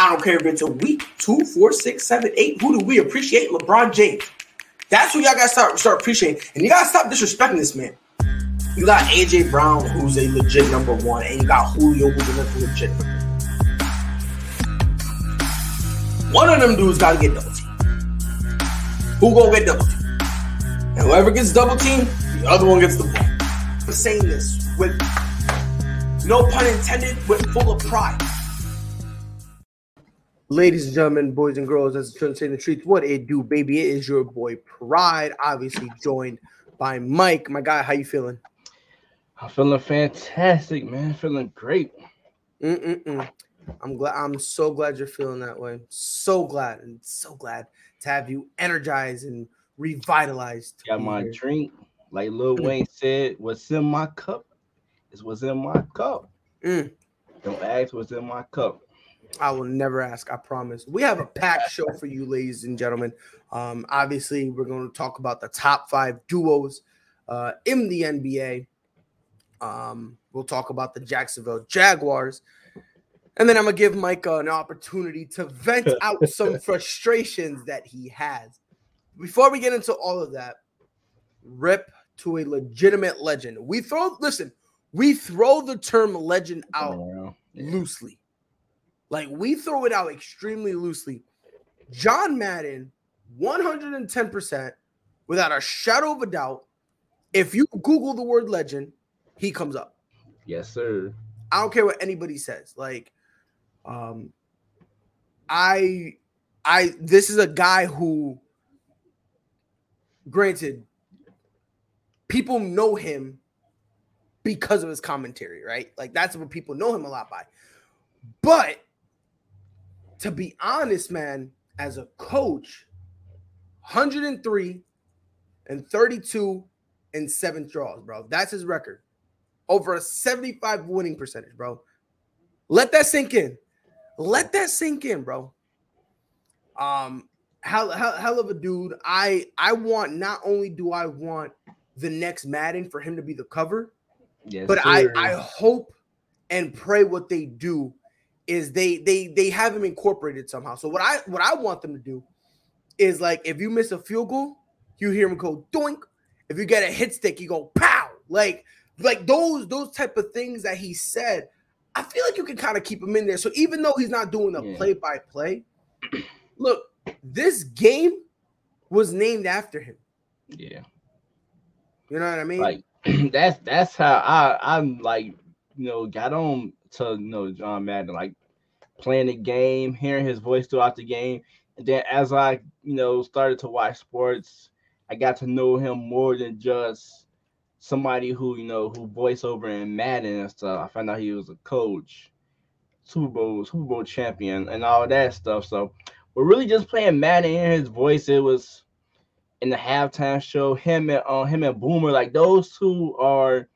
I don't care if it's a week, two, four, six, seven, eight. Who do we appreciate? LeBron James. That's who y'all gotta start start appreciating. And you gotta stop disrespecting this man. You got AJ Brown, who's a legit number one, and you got Julio, who's a legit. One One of them dudes gotta get double team. Who gonna get double team? And whoever gets double team, the other one gets the ball. I'm saying this with no pun intended, with full of pride. Ladies and gentlemen, boys and girls, as the saying the truth, what it do, baby? It is your boy Pride, obviously joined by Mike. My guy, how you feeling? I'm feeling fantastic, man. Feeling great. Mm-mm-mm. I'm glad. I'm so glad you're feeling that way. So glad and so glad to have you energized and revitalized. Got my here. drink, like Lil Wayne said, "What's in my cup is what's in my cup." Mm. Don't ask what's in my cup. I will never ask. I promise. We have a packed show for you, ladies and gentlemen. Um, obviously, we're going to talk about the top five duos uh, in the NBA. Um, we'll talk about the Jacksonville Jaguars. And then I'm going to give Mike an opportunity to vent out some frustrations that he has. Before we get into all of that, rip to a legitimate legend. We throw, listen, we throw the term legend out yeah. loosely like we throw it out extremely loosely. John Madden, 110% without a shadow of a doubt. If you Google the word legend, he comes up. Yes, sir. I don't care what anybody says. Like, um, I, I, this is a guy who, granted, people know him because of his commentary, right? Like that's what people know him a lot by. But to be honest, man, as a coach, 103 and 32 and seven draws, bro. That's his record. Over a 75 winning percentage, bro. Let that sink in. Let that sink in, bro. Um, hell, hell, hell of a dude. I I want not only do I want the next Madden for him to be the cover, yes, but I I hope and pray what they do is they they they have him incorporated somehow. So what I what I want them to do is like if you miss a field goal, you hear him go doink. If you get a hit stick, you go pow. Like like those those type of things that he said. I feel like you can kind of keep him in there. So even though he's not doing the play by play, look, this game was named after him. Yeah. You know what I mean? Like that's that's how I I'm like you know got on to you know John Madden, like playing the game, hearing his voice throughout the game, and then as I you know started to watch sports, I got to know him more than just somebody who you know who voice over in Madden and stuff. I found out he was a coach, Super Bowl Super Bowl champion, and all that stuff. So we're really just playing Madden in his voice. It was in the halftime show. Him and uh, him and Boomer, like those two are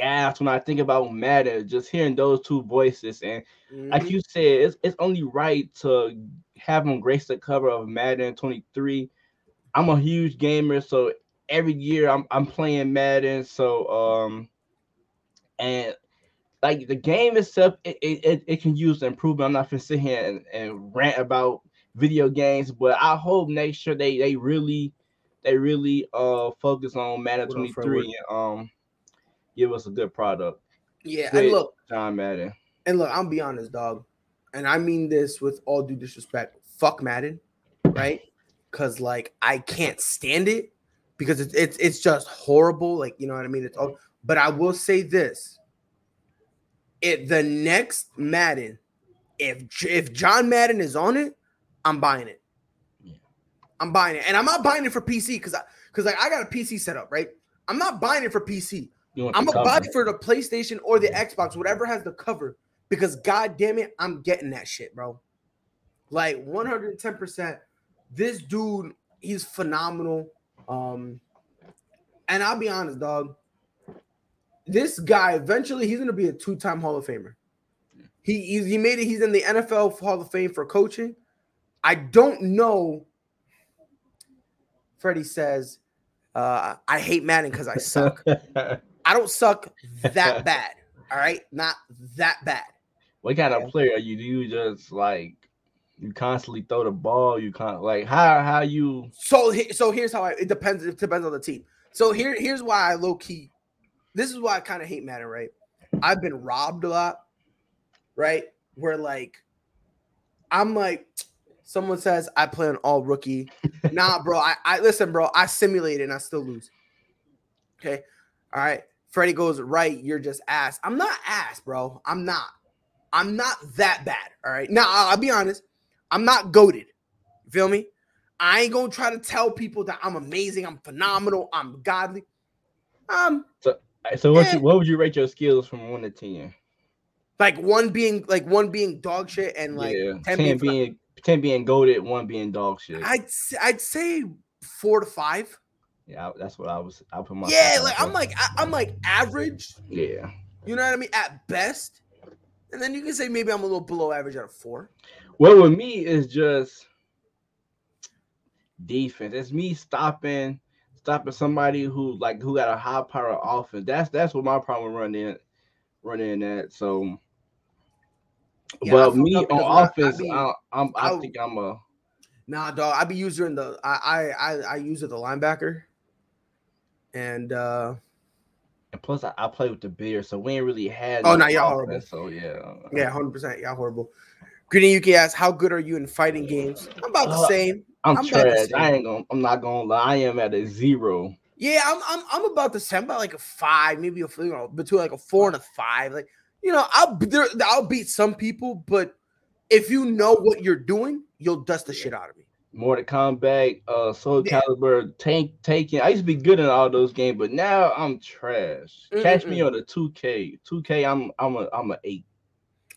gas when I think about Madden, just hearing those two voices. And mm-hmm. like you said, it's, it's only right to have them grace the cover of Madden 23. I'm a huge gamer, so every year I'm I'm playing Madden. So um and like the game itself, it, it, it can use improvement. I'm not gonna sit here and, and rant about video games, but I hope next year they they really they really uh focus on Madden 23 and um give us a good product. Yeah, and look, John Madden. And look, I'm be honest, dog, and I mean this with all due disrespect. Fuck Madden, right? Because like I can't stand it because it's it's it's just horrible. Like you know what I mean? It's all. But I will say this: if the next Madden, if if John Madden is on it, I'm buying it. I'm buying it, and I'm not buying it for PC because I because like I got a PC set up, right? I'm not buying it for PC. I'm gonna buy for the PlayStation or the Xbox, whatever has the cover, because god damn it, I'm getting that shit, bro. Like 110%. This dude, he's phenomenal. Um, and I'll be honest, dog. This guy eventually he's gonna be a two-time Hall of Famer. He he made it. He's in the NFL Hall of Fame for coaching. I don't know. Freddie says, uh, "I hate Madden because I suck." I don't suck that bad. All right, not that bad. What kind of player are you? Do you just like you constantly throw the ball? You kind of like how how you So so here's how I it depends it depends on the team. So here here's why I low key this is why I kind of hate Madden, right? I've been robbed a lot, right? Where like I'm like someone says I play an all rookie. nah, bro. I, I listen, bro. I simulate and I still lose. Okay. All right. Freddie goes, right, you're just ass. I'm not ass, bro. I'm not. I'm not that bad. All right. Now I'll, I'll be honest. I'm not goaded. Feel me? I ain't gonna try to tell people that I'm amazing, I'm phenomenal, I'm godly. Um, so so what Eh. you what would you rate your skills from one to ten? like one being like one being dog shit and like yeah, 10 ten, being, being ten being goaded, one being dog shit. I'd I'd say four to five. Yeah, I- that's what I was. I put my Yeah, like I'm like I, I'm like average. yeah. You know what I mean? At best, and then you can say maybe I'm a little below average at a four. Well, with me is just defense. It's me stopping, stopping somebody who like who got a high power offense. That's that's what my problem running, running at. So, Yeah, I well, me on I- I offense, I, I'm, I I- think I'm a Nah, dog. I be using the I I I, I use it the linebacker, and uh and plus I, I play with the beer, so we ain't really had. Oh, no y'all horrible. So yeah, yeah, hundred percent. Y'all horrible. Greedy Yuki asks, "How good are you in fighting games?" I'm about the Uh, same. I'm, I'm trash. I ain't gonna. I'm not gonna lie. I am at a zero. Yeah, I'm I'm I'm about the same. About like a five, maybe a you know between like a four and a five. Like you know, I'll there, I'll beat some people, but if you know what you're doing, you'll dust the shit out of me. Mortal Kombat, uh, Soul Yeah. Calibur, Tank, Tekken. I used to be good in all those games, but now I'm trash. Catch me on the 2K. 2K, I'm I'm a I'm a eight.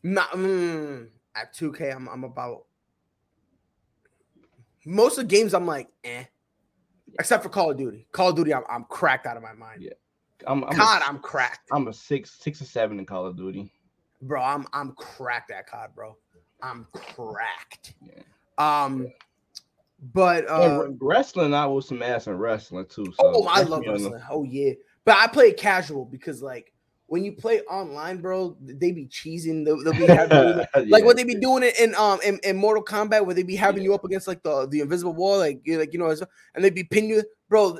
Not mm, at 2K, I'm I'm about most of the games. I'm like, eh, except for Call of Duty. Call of Duty, I'm, I'm cracked out of my mind. Yeah. I'm I'm COD, a, I'm cracked, I'm a six six or seven in Call of Duty. bro. I'm I'm cracked at COD, bro. I'm cracked. Yeah. Um, but uh, wrestling, I was some ass in wrestling too. So oh, I love wrestling. Oh yeah, but I play casual because like when you play online, bro, they be cheesing. They'll, they'll be having, like what they be doing it in um in, in Mortal Kombat where they be having you up against like the the invisible wall, like you like you know, and they be pinning you, bro.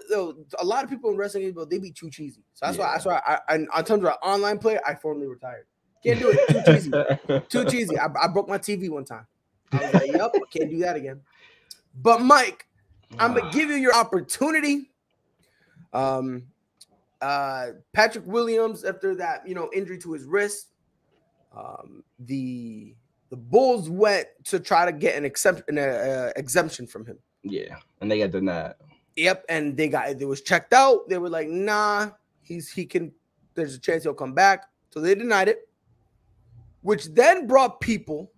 A lot of people in wrestling, bro, they be too cheesy. So that's why that's why I, I in terms of an online player, I formally retired. Can't do it. Too cheesy. Too cheesy. I, I broke my TV one time. I was like, yep, can't do that again. But Mike, I'm gonna give you your opportunity. Um, uh, Patrick Williams, after that, you know, injury to his wrist, um, the the Bulls went to try to get an exemption, an uh, exemption from him. yeah, and they got denied. Yep, and they got it was checked out. They were like, nah, he's he can. There's a chance he'll come back, so they denied it, which then brought people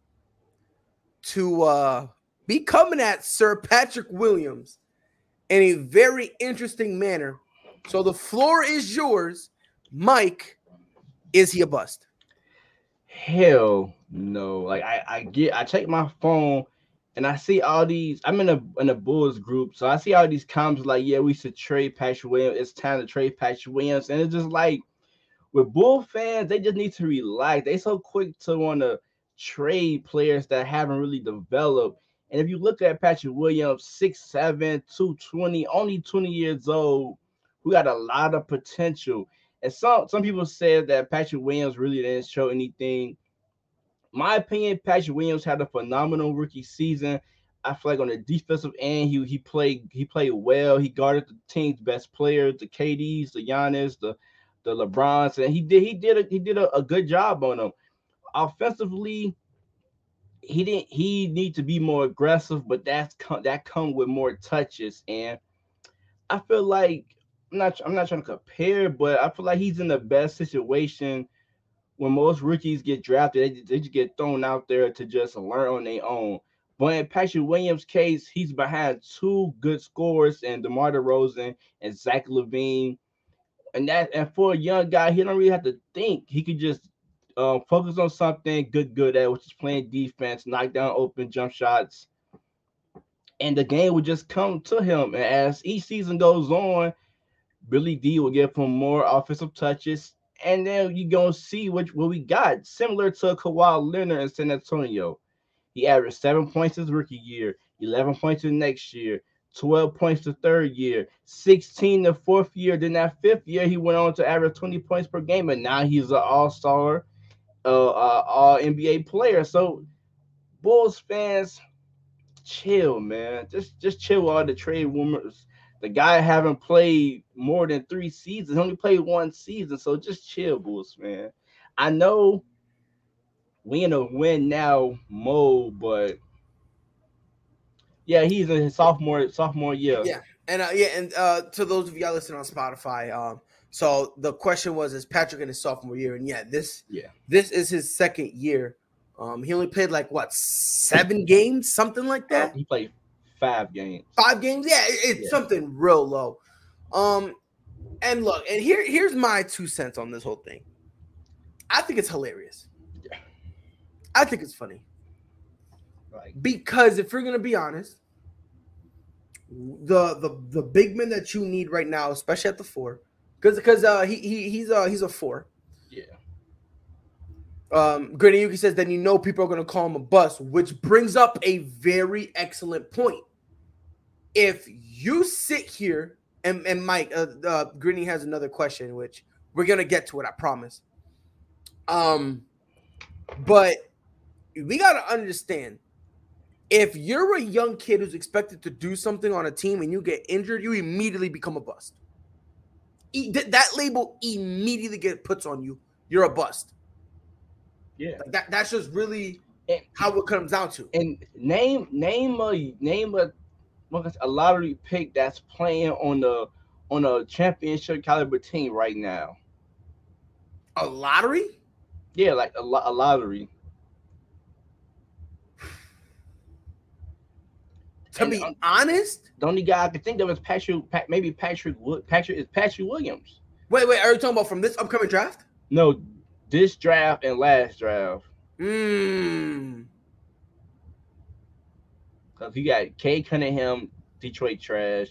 to uh be coming at Sir Patrick Williams in a very interesting manner. So the floor is yours, Mike. Is he a bust? Hell no. Like I, I get I check my phone and I see all these. I'm in a in a Bulls group, so I see all these comments like, yeah, we should trade Patrick Williams. It's time to trade Patrick Williams. And it's just like with Bull fans, they just need to relax. They so quick to want to trade players that haven't really developed. And if you look at Patrick Williams, 6'7, 220, only 20 years old, who got a lot of potential. And some some people said that Patrick Williams really didn't show anything. My opinion, Patrick Williams had a phenomenal rookie season. I feel like on the defensive end, he he played he played well. He guarded the team's best players, the KDs, the Giannis, the the LeBrons, and he did he did a, he did a, a good job on them. Offensively, he didn't he need to be more aggressive, but that's come that come with more touches. And I feel like I'm not I'm not trying to compare, but I feel like he's in the best situation when most rookies get drafted, they, they just get thrown out there to just learn on their own. But in Patrick Williams' case, he's behind two good scorers and DeMar DeRozan and Zach LaVine. And that and for a young guy, he don't really have to think. He could just uh, focus on something good, good at, which is playing defense, knock down open jump shots, and the game would just come to him. And as each season goes on, Billy D will give him more offensive touches, and then you're gonna see what, what we got. Similar to Kawhi Leonard in San Antonio. He averaged seven points his rookie year, 11 points the next year, 12 points the third year, 16 the fourth year. Then that fifth year, he went on to average 20 points per game, and now he's an all-star, uh, all NBA player. So Bulls fans, chill, man. Just just chill all the trade rumors. The guy haven't played more than three seasons. He only played one season, so just chill, Bulls, man. I know we in a win now mode, but yeah, he's in his sophomore sophomore year. Yeah, and uh, yeah, and uh, to those of y'all listening on Spotify, um, so the question was, is Patrick in his sophomore year? And yeah, this yeah, this is his second year. Um, he only played like what seven games, something like that. He played five games. Five games, yeah, it, it's Yeah. something real low. Um, and look, and here here's my two cents on this whole thing. I think it's hilarious. Yeah. I think it's funny. Like Because if you're gonna be honest, the the the big men that you need right now, especially at the four, because because uh he, he he's uh he's a four. yeah, Um Gritty Yuki says then you know people are gonna call him a bust, which brings up a very excellent point. If you sit here and and Mike uh, uh has another question, which we're gonna get to it, I promise. Um, but we gotta understand if you're a young kid who's expected to do something on a team and you get injured, you immediately become a bust. Th- that label immediately get puts on you. You're a bust. yeah. Like that, that's just really And, how it comes down to. and name name a name a a lottery pick that's playing on the on a championship caliber team right now. A lottery? Yeah, like a, lo- a lottery. To And, be um, honest, The only guy I could think of is Patrick. Pat, maybe Patrick Wood. Patrick is Patrick Williams. wait, wait, are you talking about from this upcoming draft? No, this draft and last draft. Mmm. Because you got Cade Cunningham, Detroit trash.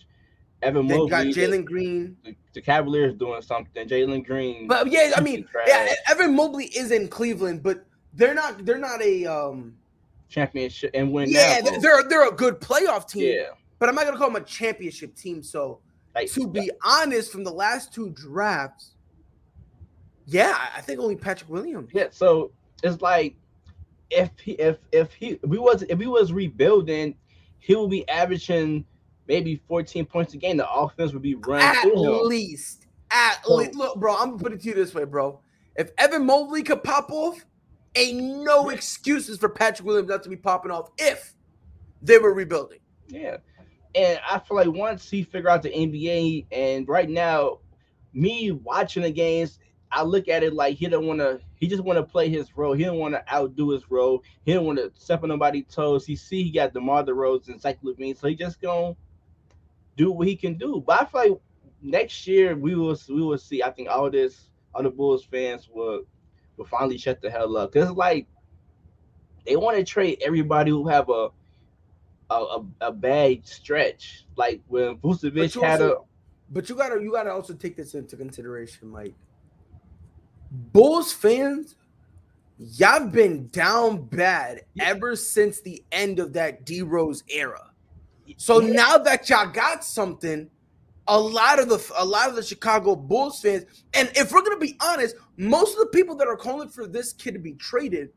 Evan Then you got Jalen Green. the, the Cavaliers doing something. Jalen Green. But yeah, I mean, yeah, Evan Mobley is in Cleveland, but they're not they're not a um championship and win. yeah, now, they're they're, a good playoff team. yeah. But I'm not gonna call them a championship team. So Like to be honest, from the last two drafts, yeah, I think only Patrick Williams. Yeah, so it's like if he if if he if we was if we was rebuilding, he would be averaging maybe 14 points a game. The offense would be run At him. least, at So- least, look, bro. I'm gonna put it to you this way, bro. If Evan Mobley could pop off, ain't no excuses for Patrick Williams not to be popping off if they were rebuilding. Yeah. And I feel like once he figure out the NBA, and right now, me watching the games, I look at it like he don't want to. He just want to play his role. He don't want to outdo his role. He don't want to step on nobody's toes. He see he got DeMar DeRozan and Zach LaVine, so he just gonna do what he can do. But I feel like next year we will we will see. I think all this, all the Bulls fans will will finally shut the hell up because like they want to trade everybody who have a a, a, a bad stretch. Like when Vucevic had a But you gotta you gotta also take this into consideration, Mike. Bulls fans, y'all been down bad ever since the end of that D Rose era. So Yeah. now that y'all got something, a lot of the a lot of the Chicago Bulls fans, and if we're gonna be honest, most of the people that are calling for this kid to be traded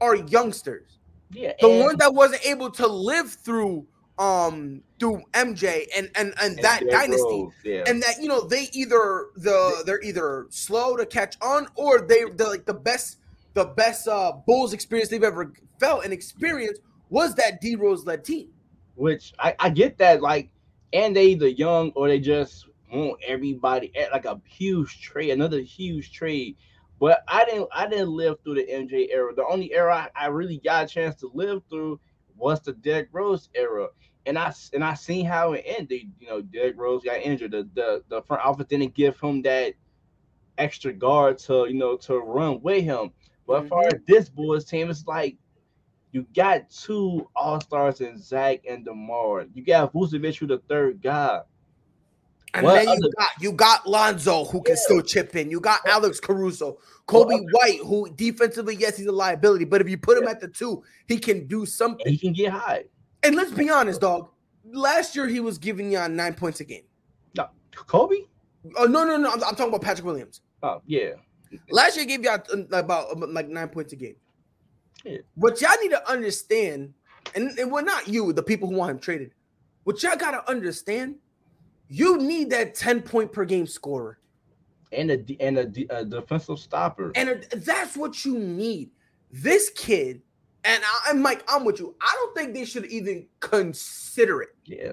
are youngsters yeah, the one that wasn't able to live through um through MJ and and and and that dynasty yeah. and that you know they either the they're either slow to catch on or they they're like the best the best uh Bulls experience they've ever felt and experienced was that D Rose led team. which I, I get that like and they either young or they just want everybody at like a huge trade another huge trade. But i didn't i didn't live through the mj era. The only era i, I really got a chance to live through was the Derrick Rose era. And I and i seen how it ended. You know Derrick Rose got injured. The, the the front office didn't give him that extra guard to you know to run with him. But as far mm-hmm. as this boys team it's like you got two all stars in Zach and Demar. You got Vucevic, who the third guy. And What then you other- got you got Lonzo who can Yeah. still chip in. You got Alex Caruso, Coby other- White, who defensively, yes, he's a liability, but if you put him Yeah. at the two, he can do And something. he can get high. And let's be honest, dog. Last year he was giving y'all nine points a game. No, Coby? Oh no, no, no! I'm, I'm talking about Patrick Williams. Oh, yeah. Last year he gave you out, uh, about um, like nine points a game. Yeah. What y'all need to understand, and, and well, not you, the people who want him traded. What y'all gotta understand, you need that 10 point per game scorer. And a and a, a defensive stopper. And it- that's what you need. This kid, and I, and Mike, I'm with you. I don't think they should even consider it. yeah.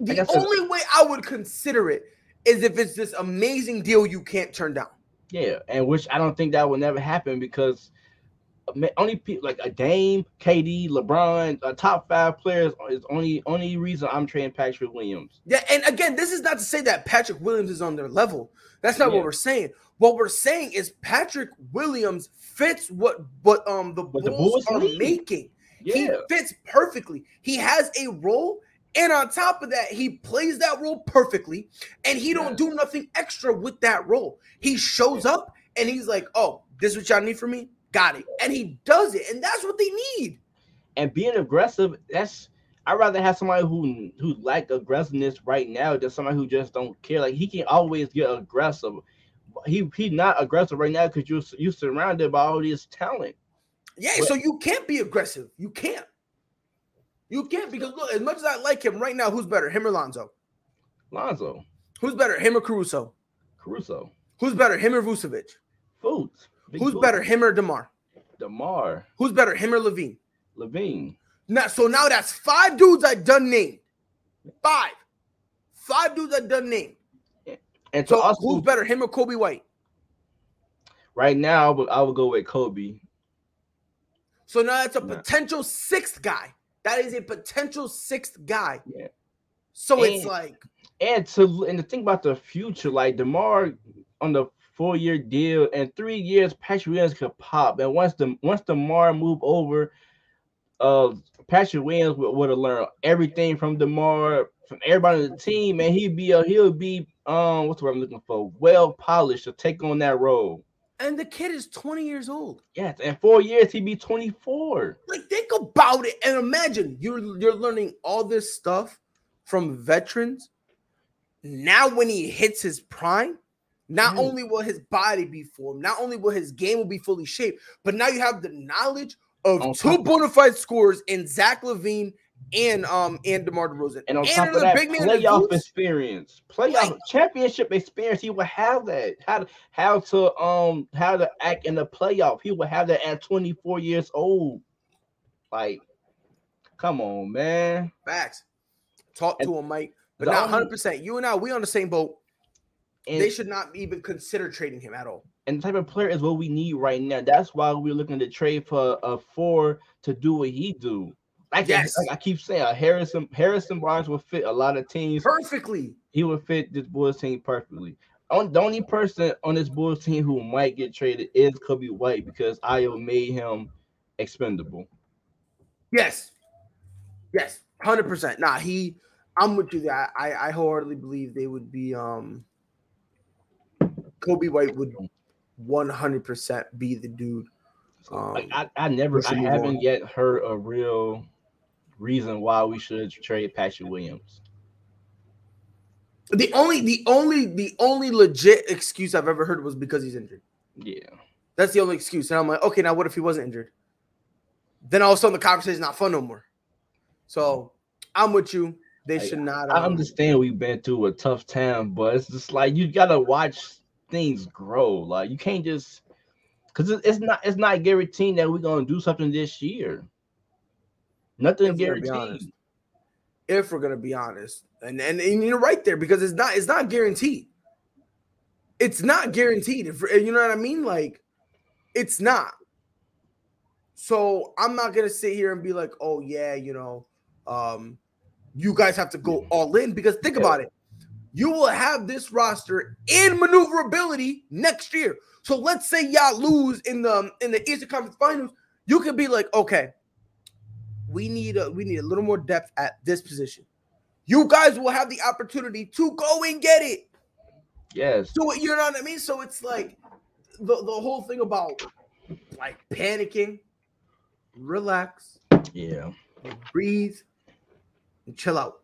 The Like I said- only way I would consider it is if it's this amazing deal you can't turn down. Yeah. And which I don't think that will never happen because only people like a Dame, KD, LeBron, uh, top five players is only only reason I'm trading Patrick Williams. Yeah, and again, this is not to say that Patrick Williams is on their level. That's not Yeah. what we're saying. What we're saying is Patrick Williams fits what what um the What the Bulls, Bulls are making. He Yeah. fits perfectly. He has a role, and on top of that, he plays that role perfectly, and he don't do nothing extra with that role. He shows up and he's like, "Oh, this is what y'all need from me. Got it," and he does it, and that's what they need. and being aggressive that's i'd rather have somebody who who like aggressiveness right now than somebody who just don't care like he can always get aggressive he he not aggressive right now because you're you surrounded by all this talent Yeah, What- so you can't be aggressive. You can't. You can't because look, as much as I like him right now, who's better, him or Lonzo? lonzo Who's better, him or Caruso? caruso Who's better, him or Vucevic? Fultz, Big Who's Fultz, better, him or Demar? demar Who's better, him or LaVine? levine Now, so now that's five dudes I done named. Five, five dudes I done named. and to So also who's better, him or Coby White? right now I would, I would go with kobe So now that's a Yeah. potential sixth guy. That is a potential sixth guy. Yeah. So it's like, and to and to think about the future, like Demar on the four year deal and three years, Patrick Williams could pop. And once the once Demar move over, uh, Patrick Williams would, would have learned everything from Demar, from everybody on the team, and he'd be a he'll be um what's the word I'm looking for? Well polished to take on that role. and the kid is 20 years old. Yes, in four years he'd be 24. Like think about it and imagine you're you're learning all this stuff from veterans. Now when he hits his prime, not Mm. only will his body be formed, not only will his game will be fully shaped, but now you have the knowledge of On two bona fide scorers in Zach LaVine and um and DeMar DeRozan. And on top of that, big man playoff experience, playoff Like- championship experience, he will have that. How to how to um how to act in the playoff. He will have that at 24 years old. Like, come on, man. Facts. Talk to him, Mike. But not 100. percent You and I, we on the same boat. And, they should not even consider trading him at all. and the type of player is what we need right now. That's why we're looking to trade for a four to do what he do. Like, Yes. like I keep saying, uh, Harrison Harrison Barnes will fit a lot of teams. Perfectly. he would fit this Bulls team perfectly. On, the only person on this Bulls team who might get traded is Coby White because Ayo made him expendable. Yes. Yes. 100%. Nah, he, I'm with you there. I, I wholeheartedly believe they would be, um, Coby White would 100% be the dude. Um, like I, I never, I haven't on. yet heard a real reason why we should trade Patrick Williams. The only, the only, the only legit excuse I've ever heard was because he's injured. Yeah, That's the only excuse. And I'm like, okay, now what if he wasn't injured? Then all of a sudden the conversation's not fun no more. So I'm with you. They I- should not. I um, understand we've been through a tough time, but it's just like you gotta watch things grow. Like you can't just because it's not it's not guaranteed that we're gonna do something this year. Nothing If we're guaranteed. honest. if we're gonna be honest. And, and and you're right there because it's not it's not guaranteed. It's not guaranteed. If you know what I mean, like it's not. So I'm not gonna sit here and be like, oh yeah, you know, um, you guys have to go all in because think Yeah. about it. You will have this roster in maneuverability next year. So let's say y'all lose in the um, in the Eastern Conference Finals, you could be like, okay, we need a we need a little more depth at this position. you guys will have the opportunity to go and get it. Yes. So you know what I mean? So it's like the, the whole thing about like panicking, relax, Yeah. breathe, and chill out.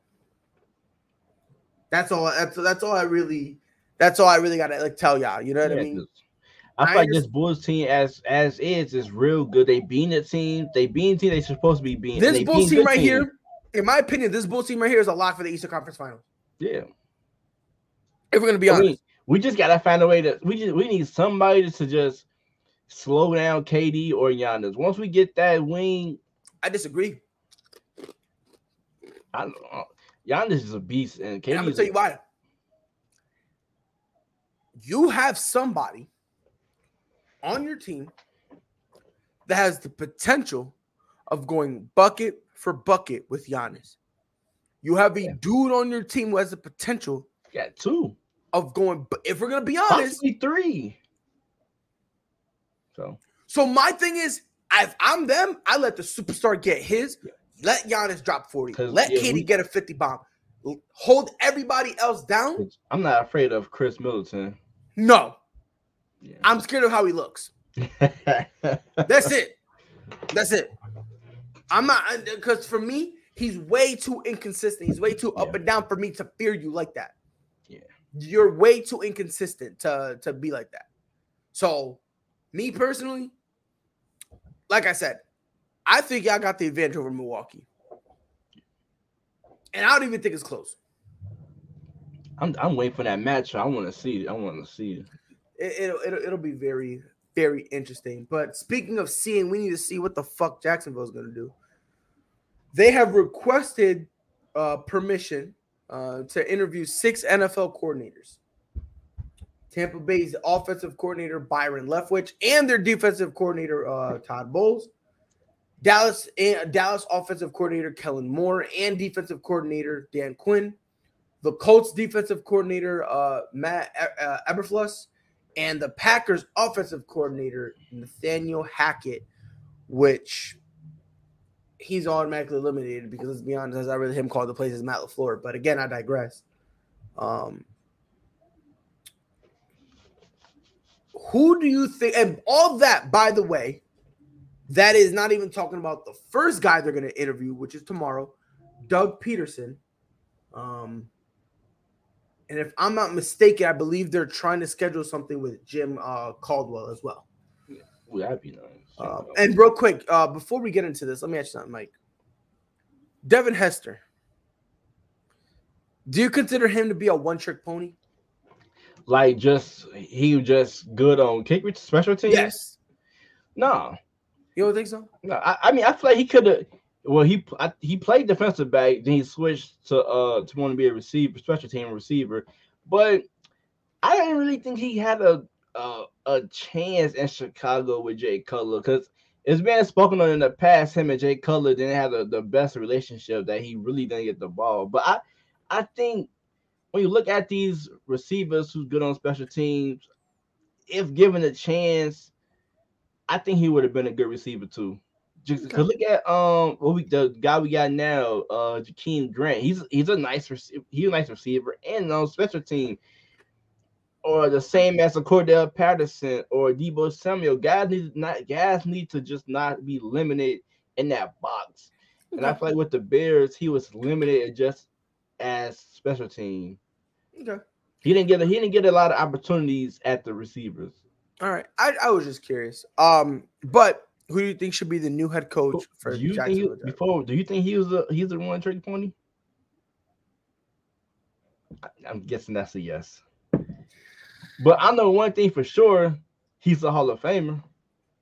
That's all. That's that's all I really. That's all I really gotta like tell y'all. You know what I Yeah, mean? 'cause I I feel like this Bulls team as as is is real good. They being the team. They being team they supposed to be being. This they Bulls team right team. here, in my opinion, this Bulls team right here is a lock for the Eastern Conference Finals. Yeah. If we're gonna be I honest, mean, we just gotta find a way to we just we need somebody to just slow down KD or Giannis. Once we get that wing, I disagree. I don't know. Giannis is a beast and And I'm gonna tell you why. You have somebody on your team that has the potential of going bucket for bucket with Giannis. You have a Yeah. dude on your team who has the potential got two, of going. bu- If we're gonna be honest, possibly three. So so my thing is, if I'm them, I let the superstar get his. Let Giannis drop 40. Let yeah, KD we- get a 50 bomb. Hold everybody else down. I'm not afraid of Khris Middleton. No, Yeah. I'm scared of how he looks. That's it. That's it. I'm not uh, because for me, he's way too inconsistent. He's way too up and down for me to fear you like that. Yeah. You're way too inconsistent to, to be like that. So, me personally, like I said, I think y'all got the advantage over Milwaukee. And I don't even think it's close. I'm I'm waiting for that match. I want to see it. I want to see it. It, it'll, it'll it'll be very very interesting. But speaking of seeing, we need to see what the fuck Jacksonville's going to do. They have requested uh, permission uh, to interview six NFL coordinators. Tampa Bay's offensive coordinator Byron Leftwich and their defensive coordinator uh, Todd Bowles. Dallas and Dallas offensive coordinator Kellen Moore and defensive coordinator Dan Quinn. The Colts defensive coordinator uh, Matt uh, and the Packers offensive coordinator Nathaniel Hackett, which he's automatically eliminated because let's be honest, I rather him call the plays as Matt LaFleur. But again, I digress. Um, who do you think? And all that, by the way, that is not even talking about the first guy they're going to interview, which is tomorrow, Doug Pederson. Um, and if I'm not mistaken, I believe they're trying to schedule something with Jim uh, Caldwell as well. Ooh, that'd be nice. Um, and real quick, uh, before we get into this, let me ask you something, Mike. Devin Hester. Do you consider him to be a one-trick pony? like just he was just good on kick return special teams. Yes. No, You don't think so? no. I, I mean, I feel like he could have. Well, he I, he played defensive back, then he switched to uh to want to be a receiver, special team receiver. But I didn't really think he had a a, a chance in Chicago with Jay Cutler because it's been spoken on in the past. Him and Jay Cutler didn't have the, the best relationship that he really didn't get the ball. But I I think when you look at these receivers who's good on special teams, if given a chance, I think he would have been a good receiver too. Just because look at um what we the guy we got now, uh Jakeem Grant. He's he's a nice receiver, he's a nice receiver and on special team. Or the same as a Cordell Patterson or Deebo Samuel. Guys need not guys need to just not be limited in that box. And I feel like with the Bears, he was limited just as special team. Okay. He didn't get a, he didn't get a lot of opportunities at the receivers. All right. I, I was just curious. Um, but who do you think should be the new head coach for Do you think he, before? Do you think he was a he's the one trick pony? I- I'm guessing that's a yes. But I know one thing for sure: he's a Hall of Famer.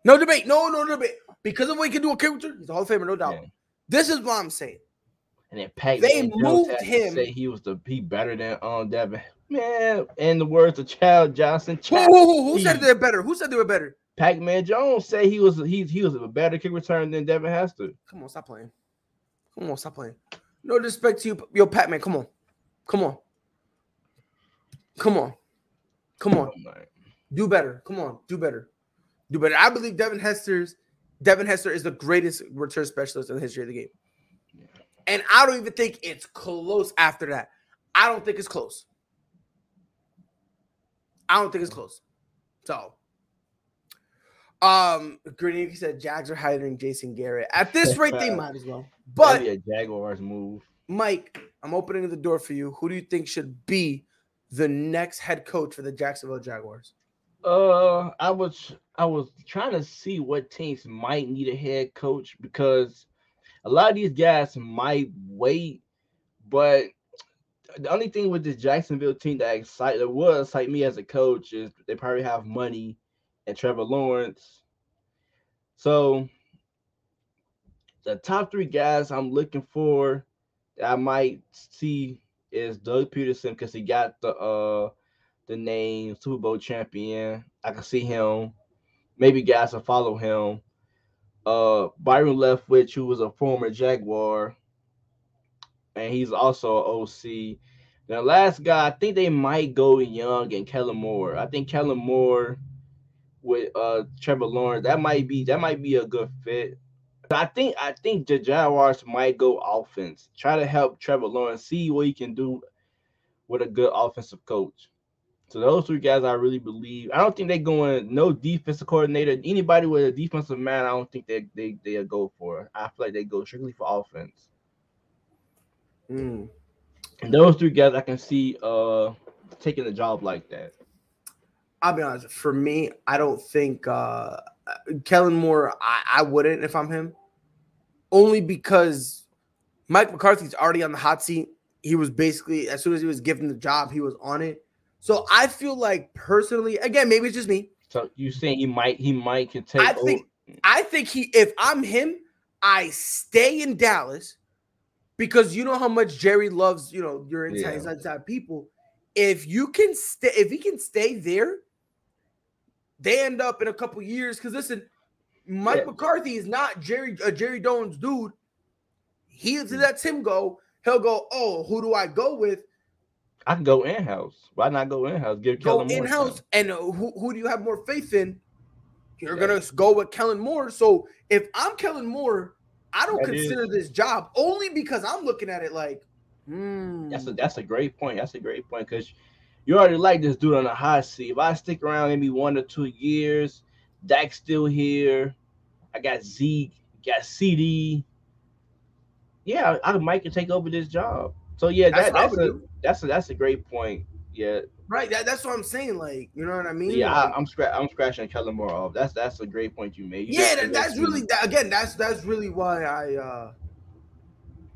No debate. No, no debate. Because of what he can do a character, he's a Hall of Famer, no doubt. Yeah. This is what I'm saying. And then Pat They moved had to him. Say he was the he better than um Devin. Man, in the words of Child Johnson, Who, Child, who, who, who said they're better? Who said they were better? Pac-Man Jones say he was he he was a better kick return than Devin Hester. Come on, stop playing. Come on, stop playing. No disrespect to you, yo, Pac-Man. Come on, come on, come on, come on. I'm Do better. Come on, do better. Do better. I believe Devin Hester's Devin Hester is the greatest return specialist in the history of the game. And I don't even think it's close after that. I don't think it's close. I don't think it's close. So, um, Grenady said Jags are hiring Jason Garrett. At this rate, they might as well. But a Jaguars move. Mike, I'm opening the door for you. Who do you think should be the next head coach for the Jacksonville Jaguars? Uh, I was I was trying to see what teams might need a head coach because a lot of these guys might wait, but the only thing with this Jacksonville team that excited was excite me as a coach is they probably have money and Trevor Lawrence. So the top three guys I'm looking for that I might see is Doug Pederson because he got the uh the name Super Bowl champion. I can see him. Maybe guys will follow him. Uh Byron Leftwich, who was a former Jaguar, and he's also an OC. The last guy, I think they might go in young and Kellen Moore. I think Kellen Moore with uh Trevor Lawrence, that might be that might be a good fit. I think I think the Jaguars might go offense. Try to help Trevor Lawrence see what he can do with a good offensive coach. So those three guys, I really believe. I don't think they're going no defensive coordinator. Anybody with a defensive man, I don't think they they they'll go for. I feel like they go strictly for offense. Mm. And those three guys, I can see uh taking a job like that. I'll be honest. For me, I don't think uh Kellen Moore. I, I wouldn't if I'm him, only because Mike McCarthy's already on the hot seat. He was basically as soon as he was given the job, he was on it. So I feel like personally, again, maybe it's just me. So you saying he might he might can take I think I think he if I'm him, I stay in Dallas because you know how much Jerry loves, you know, your inside Yeah. inside people. If you can stay, if he can stay there, they end up in a couple years. Because listen, Mike Yeah. McCarthy is not Jerry uh, Jerry Jones dude. He Mm. lets him go. He'll go. Oh, who do I go with? I can go in house. Why not go in house? Give Go in house, and uh, who who do you have more faith in? You're Yeah. gonna go with Kellen Moore. So if I'm Kellen Moore, I don't That is- consider this job only because I'm looking at it like, hmm. That's a that's a great point. That's a great point because you already like this dude on the hot seat. If I stick around maybe one or two years, Dak's still here. I got Zeke, got CD. Yeah, I, I might can take over this job. So yeah, That's that, what I that's a that's a that's a great point. Right. That, that's what I'm saying. Like, you know what I mean? yeah, Like, I, I'm scra- I'm scratching Kellen Moore off. That's that's a great point you made. You yeah, that, that's really that, again. That's that's really why I. uh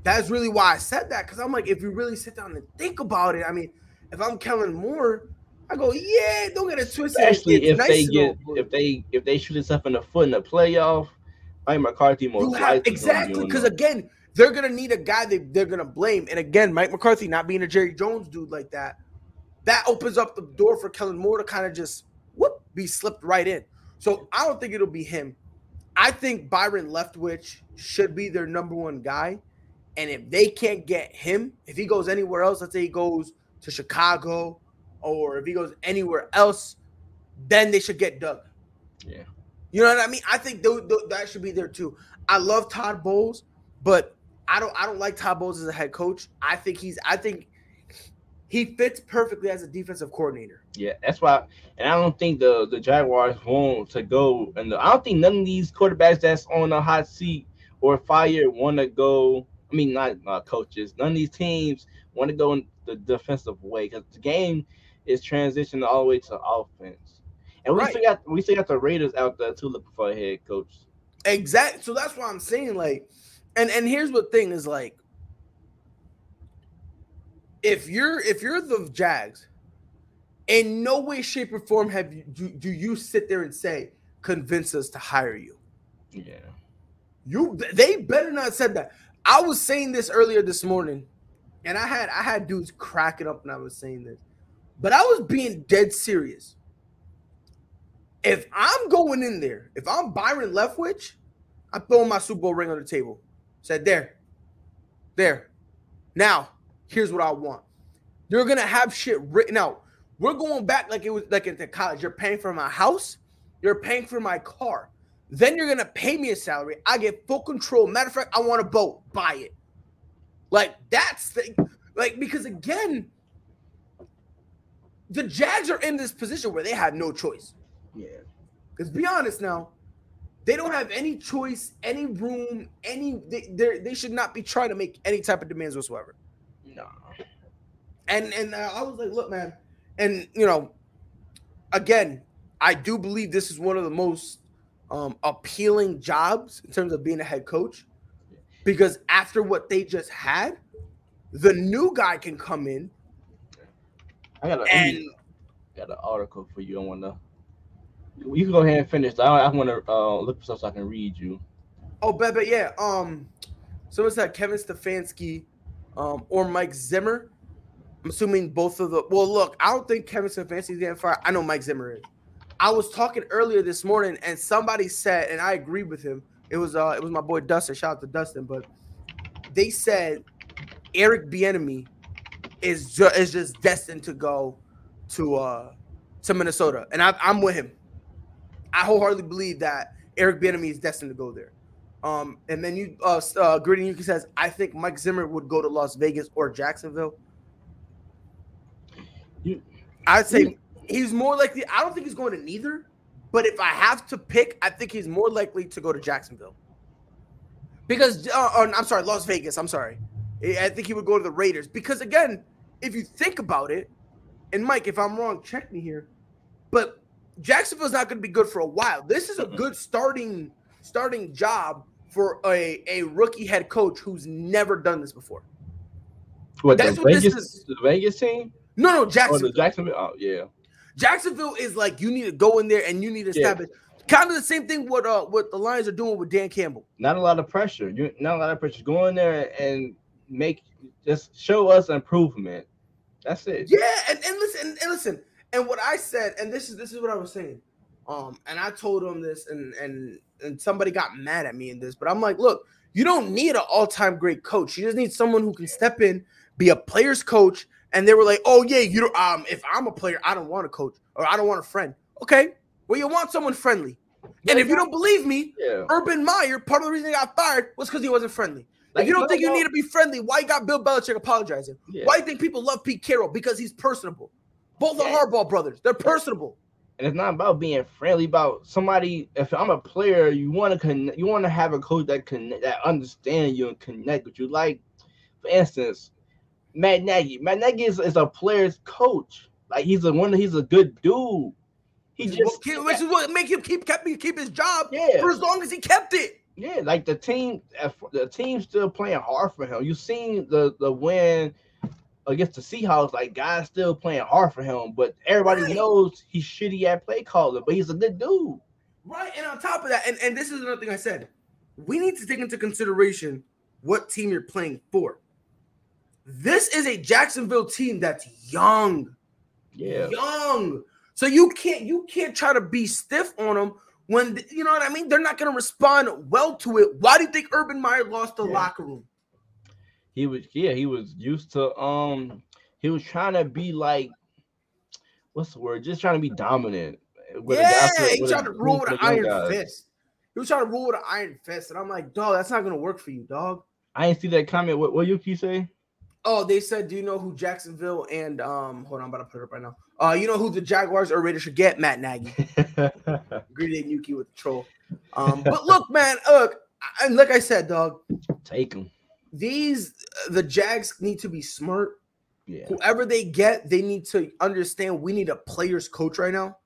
That's really why I said that because I'm like, if you really sit down and think about it, I mean, if I'm Kellen Moore, I go, yeah, don't get it twisted. especially It's if nice they get if they if they shoot themselves in the foot in the playoff. Mike McCarthy more have likely gonna be exactly because again, they're gonna need a guy that they're gonna blame. And again, Mike McCarthy not being a Jerry Jones dude like that, that opens up the door for Kellen Moore to kind of just whoop be slipped right in. So I don't think it'll be him. I think Byron Leftwich should be their number one guy. And if they can't get him, if he goes anywhere else, let's say he goes to Chicago or if he goes anywhere else, then they should get Doug. Yeah. You know what I mean? I think th- th- that should be there too. I love Todd Bowles, but I don't I don't like Todd Bowles as a head coach. I think he's I think he fits perfectly as a defensive coordinator. Yeah, that's why, and I don't think the the Jaguars want to go. And the, I don't think none of these quarterbacks that's on a hot seat or fired want to go. I mean, not uh, coaches. None of these teams want to go in the defensive way because the game is transitioning all the way to offense. And we Right. still got we still got the Raiders out there too looking for a head coach. Exactly. So that's why I'm saying like, and and here's what thing is like. If you're if you're the Jags, in no way, shape, or form have you do, do you sit there and say convince us to hire you. Yeah, You they better not said that. I was saying this earlier this morning, and I had I had dudes cracking up when I was saying this, but I was being dead serious. If I'm going in there, if I'm Byron Leftwich, I'm throwing my Super Bowl ring on the table. Said there, there. Now, here's what I want. You're gonna have shit written out. We're going back like it was like into college. You're paying for my house, you're paying for my car. Then you're gonna pay me a salary. I get full control. Matter of fact, I want a boat. Buy it. Like that's the like because again, the Jags are in this position where they have no choice. Yeah. Because be honest now, they don't have any choice, any room, any they they they should not be trying to make any type of demands whatsoever. No. And and uh, I was like, look, man, and you know, again, I do believe this is one of the most um, appealing jobs in terms of being a head coach, because after what they just had, the new guy can come in I got a and got an article for you. I want to. You can go ahead and finish. I, I want to uh, look for stuff so I can read you. oh, but, but yeah, um, so someone said Kevin Stefanski, um, or Mike Zimmer. I'm assuming both of the. Well, look, I don't think Kevin Stefanski's getting fired. I know Mike Zimmer is. I was talking earlier this morning, and somebody said, and I agreed with him. It was uh, it was my boy Dustin. Shout out to Dustin, but they said Eric Bieniemy is ju- is just destined to go to uh to Minnesota, and I, I'm with him. I wholeheartedly believe that Eric Bieniemy is destined to go there. Um, and then you, uh, uh, Gritty Yuki says, I think Mike Zimmer would go to Las Vegas or Jacksonville. You- I'd say he's more likely. I don't think he's going to neither. But if I have to pick, I think he's more likely to go to Jacksonville. Because, uh, uh, I'm sorry, Las Vegas. I'm sorry. I I think he would go to the Raiders. Because again, if you think about it, and Mike, if I'm wrong, check me here. But Jacksonville's not going to be good for a while. This is a good starting starting job for a, a rookie head coach who's never done this before. What That's the what this is. the Vegas team No, no, Jacksonville. the Jacksonville? Oh yeah. Jacksonville is like you need to go in there and you need to Yeah. establish kind of the same thing what uh what the Lions are doing with Dan Campbell. Not a lot of pressure. You not a lot of pressure. Go in there and make just show us improvement. That's it. Yeah, and, and listen and, and listen, and what I said, and this is this is what I was saying. Um, and I told him this, and and and somebody got mad at me in this, but I'm like, look, you don't need an all-time great coach. You just need someone who can step in, be a player's coach. And they were like, oh yeah, you don't um, if I'm a player, I don't want a coach or I don't want a friend. Okay, well, you want someone friendly. And if you don't believe me, Yeah. Urban Meyer, part of the reason he got fired was because he wasn't friendly. Like, if you don't think you need to be friendly, why you got Bill Belichick apologizing? Yeah. Why do you think people love Pete Carroll? Because he's personable. Both Yeah. are Harbaugh brothers. They're personable. And it's not about being friendly. About somebody. If I'm a player, you want to connect. You want to have a coach that can that understand you and connect with you. Like, for instance, Matt Nagy. Matt Nagy is, is a player's coach. Like he's a one. He's a good dude. He Which just what- which is what make him keep kept keep his job Yeah. for as long as he kept it. Yeah, like the team, the team's still playing hard for him. You seen the the win against the Seahawks, like guys still playing hard for him, but everybody Right. knows he's shitty at play calling, but he's a good dude. Right. And on top of that, and, and this is another thing I said, we need to take into consideration what team you're playing for. This is a Jacksonville team that's young. Yeah, young. So you can't you can't try to be stiff on them when you know what I mean. They're not going to respond well to it. Why do you think Urban Meyer lost the Yeah. locker room? He was. Yeah, he was used to. Um, he was trying to be like, what's the word? Just trying to be dominant. with yeah, guys- he tried to rule with an iron guys. fist. He was trying to rule with an iron fist, and I'm like, dog, that's not going to work for you, dog. I didn't see that comment. What what Yuki say? Oh, they said, do you know who Jacksonville and um? Hold on, I'm about to put it up right now. Uh, you know who the Jaguars or Raiders should get? Matt Nagy. Greedy and Yuki with the troll. Um, but look, man, look, and like I said, dog, Take him. These the Jags need to be smart. Yeah. Whoever they get, they need to understand we need a player's coach right now.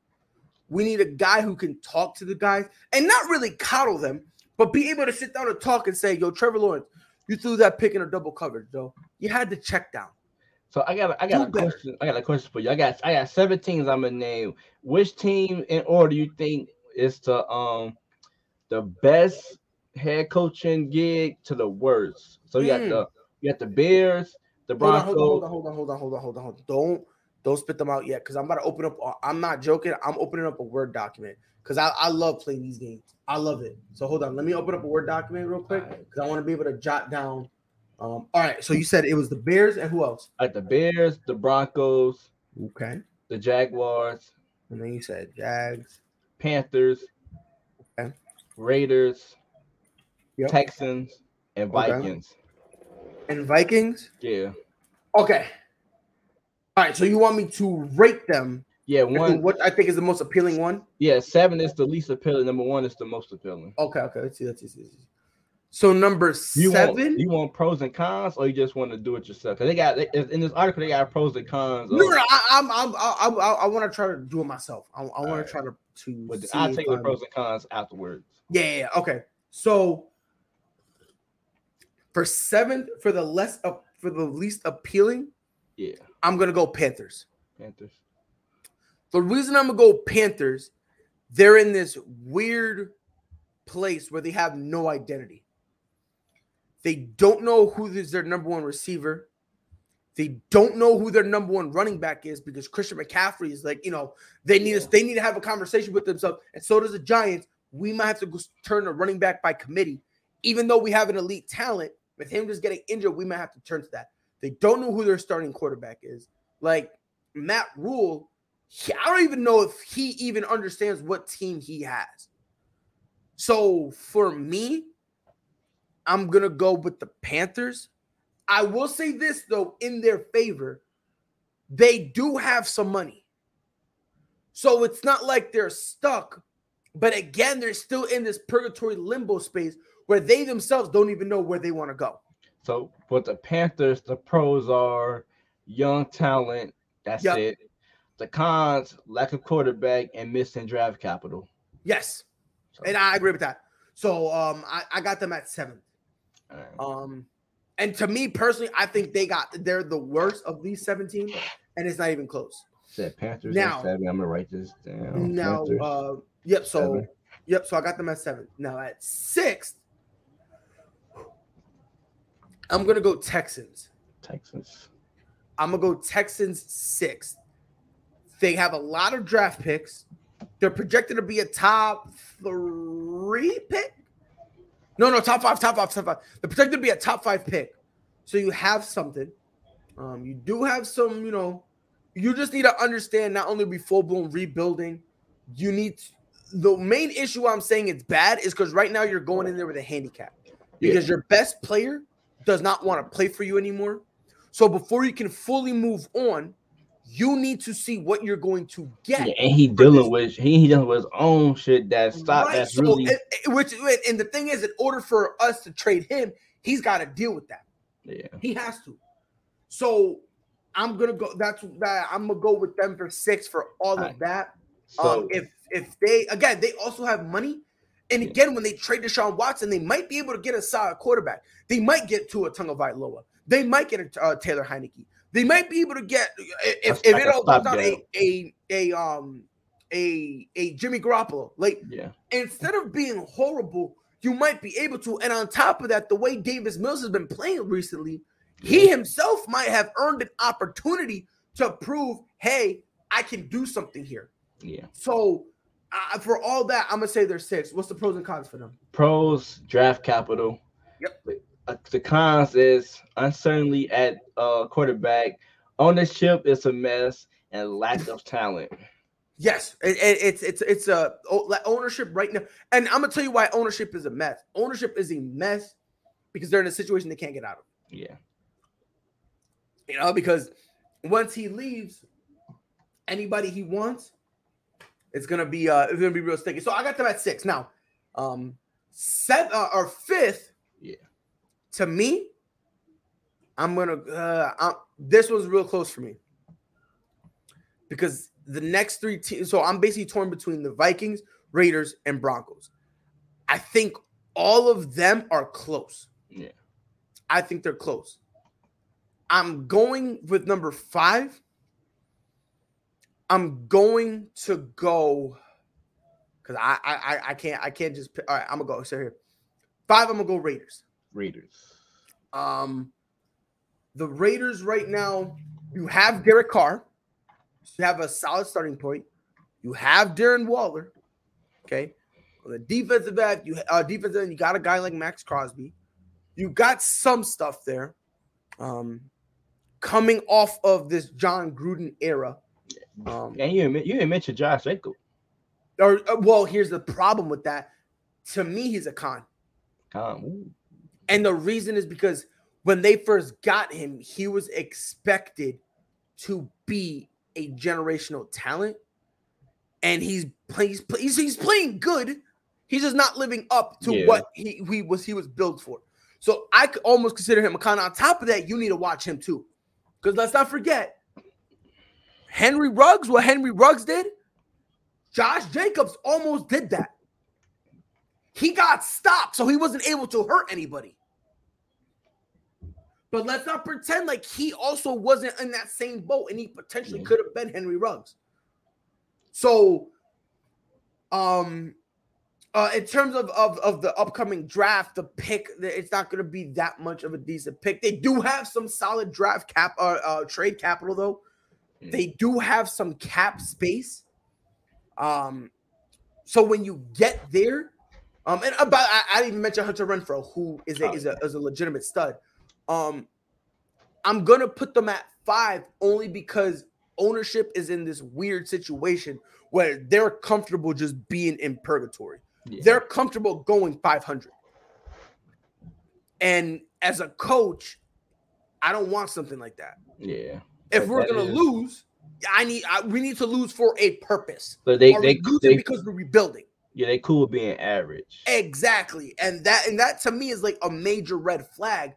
We need a guy who can talk to the guys and not really coddle them, but be able to sit down and talk and say, "Yo, Trevor Lawrence, you threw that pick in a double coverage, though. You had to check down." So I got a- I got Do a better. question. I got a question for you. I got I got seven teams I'm gonna name. Which team in order you think is the um the best head coaching gig to the worst? So you got Mm. the you got the Bears, the Broncos. hold on, hold on, hold on, hold on, hold on, hold on. Don't don't spit them out yet, because I'm about to open up. I'm not joking. I'm opening up a Word document because I, I love playing these games. I love it. So hold on, let me open up a Word document real quick because I want to be able to jot down. Um, all right. So you said it was the Bears and who else? Like the Bears, the Broncos, Okay. the Jaguars, And then you said Jags. Panthers, Okay. Raiders, Yep. Texans, and Okay. Vikings. and Vikings. Yeah. Okay. All right. So you want me to rate them? Yeah, One, what I think is the most appealing one. Yeah, seven is the least appealing. Number one is the most appealing. Okay. Okay. Let's see. Let's see. Let's see. So number You seven. want you want pros and cons, or you just want to do it yourself? Because they got in this article they got pros and cons. no, no, no, I, I'm, I'm, I, I, I want to try to do it myself. I, I want Alright. to try to I'll take the pros and cons afterwards. Yeah, yeah, Okay. So for seventh, for the less up, for the least appealing, Yeah, I'm gonna go Panthers. Panthers. The reason I'm gonna go Panthers, they're in this weird place where they have no identity. They don't know who is their number one receiver. They don't know who their number one running back is because Christian McCaffrey is like, you know, they need Yeah. us, they need to have a conversation with themselves, and so does the Giants. We might have to go turn the running back by committee, even though we have an elite talent. With him just getting injured, we might have to turn to that. They don't know who their starting quarterback is. Like Matt Rhule, he- I don't even know if he even understands what team he has. So for me, I'm gonna go with the Panthers. I will say this though, in their favor, they do have some money. So it's not like they're stuck, but again, they're still in this purgatory limbo space where they themselves don't even know where they want to go. So, but the Panthers, the pros are young talent. That's Yep. it. The cons, lack of quarterback and missing draft capital. Yes, So, and I agree with that. So um, I, I got them at seven. right. Um, and to me personally, I think they got they're the worst of these 17, and it's not even close. said Panthers now- at seven. I'm gonna write this down. now, Panthers, uh, yep. So, seven. yep. So I got them at seven. Now at sixth, I'm gonna go Texans. Texans. I'm gonna go Texans sixth. They have a lot of draft picks. They're projected to be a top three pick. No, no, top five, top five, top five. They're projected to be a top five pick. So you have something. Um, you do have some, you know, you just need to understand not only be full blown rebuilding, you need the main issue I'm saying it's bad is because right now you're going in there with a handicap because your best player does not want to play for you anymore. So before you can fully move on, you need to see what you're going to get. Yeah, and he dealing with he, he dealing with his own shit that stop Right, that's so really it- which and the thing is, in order for us to trade him, he's got to deal with that. yeah. He has to. So I'm gonna go. That's that. I'm gonna go with them for six for all of Alright. that. So um, if if they again, they also have money. And Yeah. again, when they trade Deshaun Watson, they might be able to get a solid quarterback. They might get to a Tagovailoa. They might get a uh, Taylor Heinicke. They might be able to get if, if like it all comes down a a a um a a Jimmy Garoppolo. Like yeah, instead of being horrible, you might be able to. And on top of that, the way Davis Mills has been playing recently, he himself might have earned an opportunity to prove, hey, I can do something here. yeah. So uh, for all that, I'm gonna say they're six. What's the pros and cons for them? Pros draft capital. Yep. Uh, The cons is uncertainty at uh quarterback. Ownership is a mess and lack of talent. Yes, it, it- it's it's it's a like ownership right now, and I'm gonna tell you why ownership is a mess. Ownership is a mess because they're in a situation they can't get out of. Yeah, You know, because once he leaves, anybody he wants, it's gonna be uh it's gonna be real sticky. So I got them at six now. Um, seven uh, or fifth. Yeah. To me, I'm gonna. Uh, I'm, this was real close for me because the next three teams. So I'm basically torn between the Vikings, Raiders, and Broncos. I think all of them are close. Yeah. I think they're close. I'm going with number five. I'm going to go because I, I I I can't I can't just all right. I'm gonna go so here. Five. I'm gonna go Raiders. Raiders. Um, the Raiders right now, you have Derek Carr. You have a solid starting point. You have Darren Waller. Okay. On the defensive end, you uh defensive end, you got a guy like Maxx Crosby. You got some stuff there. Um, coming off of this Jon Gruden era. Um, And you admit- you didn't mention Josh Jacob. or uh, well, here's the problem with that. To me, he's a con. Ooh, And the reason is because when they first got him, he was expected to be a generational talent, and he's he's he's, he's playing good. He's just not living up to Yeah. what he, he was he was built for. So I could almost consider him a con. on top of that. You need to watch him too, because let's not forget Henry Ruggs. What Henry Ruggs did, Josh Jacobs almost did that. He got stopped, so he wasn't able to hurt anybody. But let's not pretend like he also wasn't in that same boat and he potentially could have been Henry Ruggs. So, um, uh, in terms of, of of the upcoming draft, the pick, it's not going to be that much of a decent pick. They do have some solid draft cap, uh, uh trade capital though. Yeah. They do have some cap space. Um, so when you get there, um, and about I, I didn't even mention Hunter Renfrow, who is a, Oh, is a is a legitimate stud. Um, I'm gonna put them at five only because ownership is in this weird situation where they're comfortable just being in purgatory. Yeah. They're comfortable going 500. And as a coach, I don't want something like that. yeah. If But we're gonna is- lose, I need I, we need to lose for a purpose. But they Are they, they because we're rebuilding. yeah they cool being average. Exactly. And that and that to me is like a major red flag.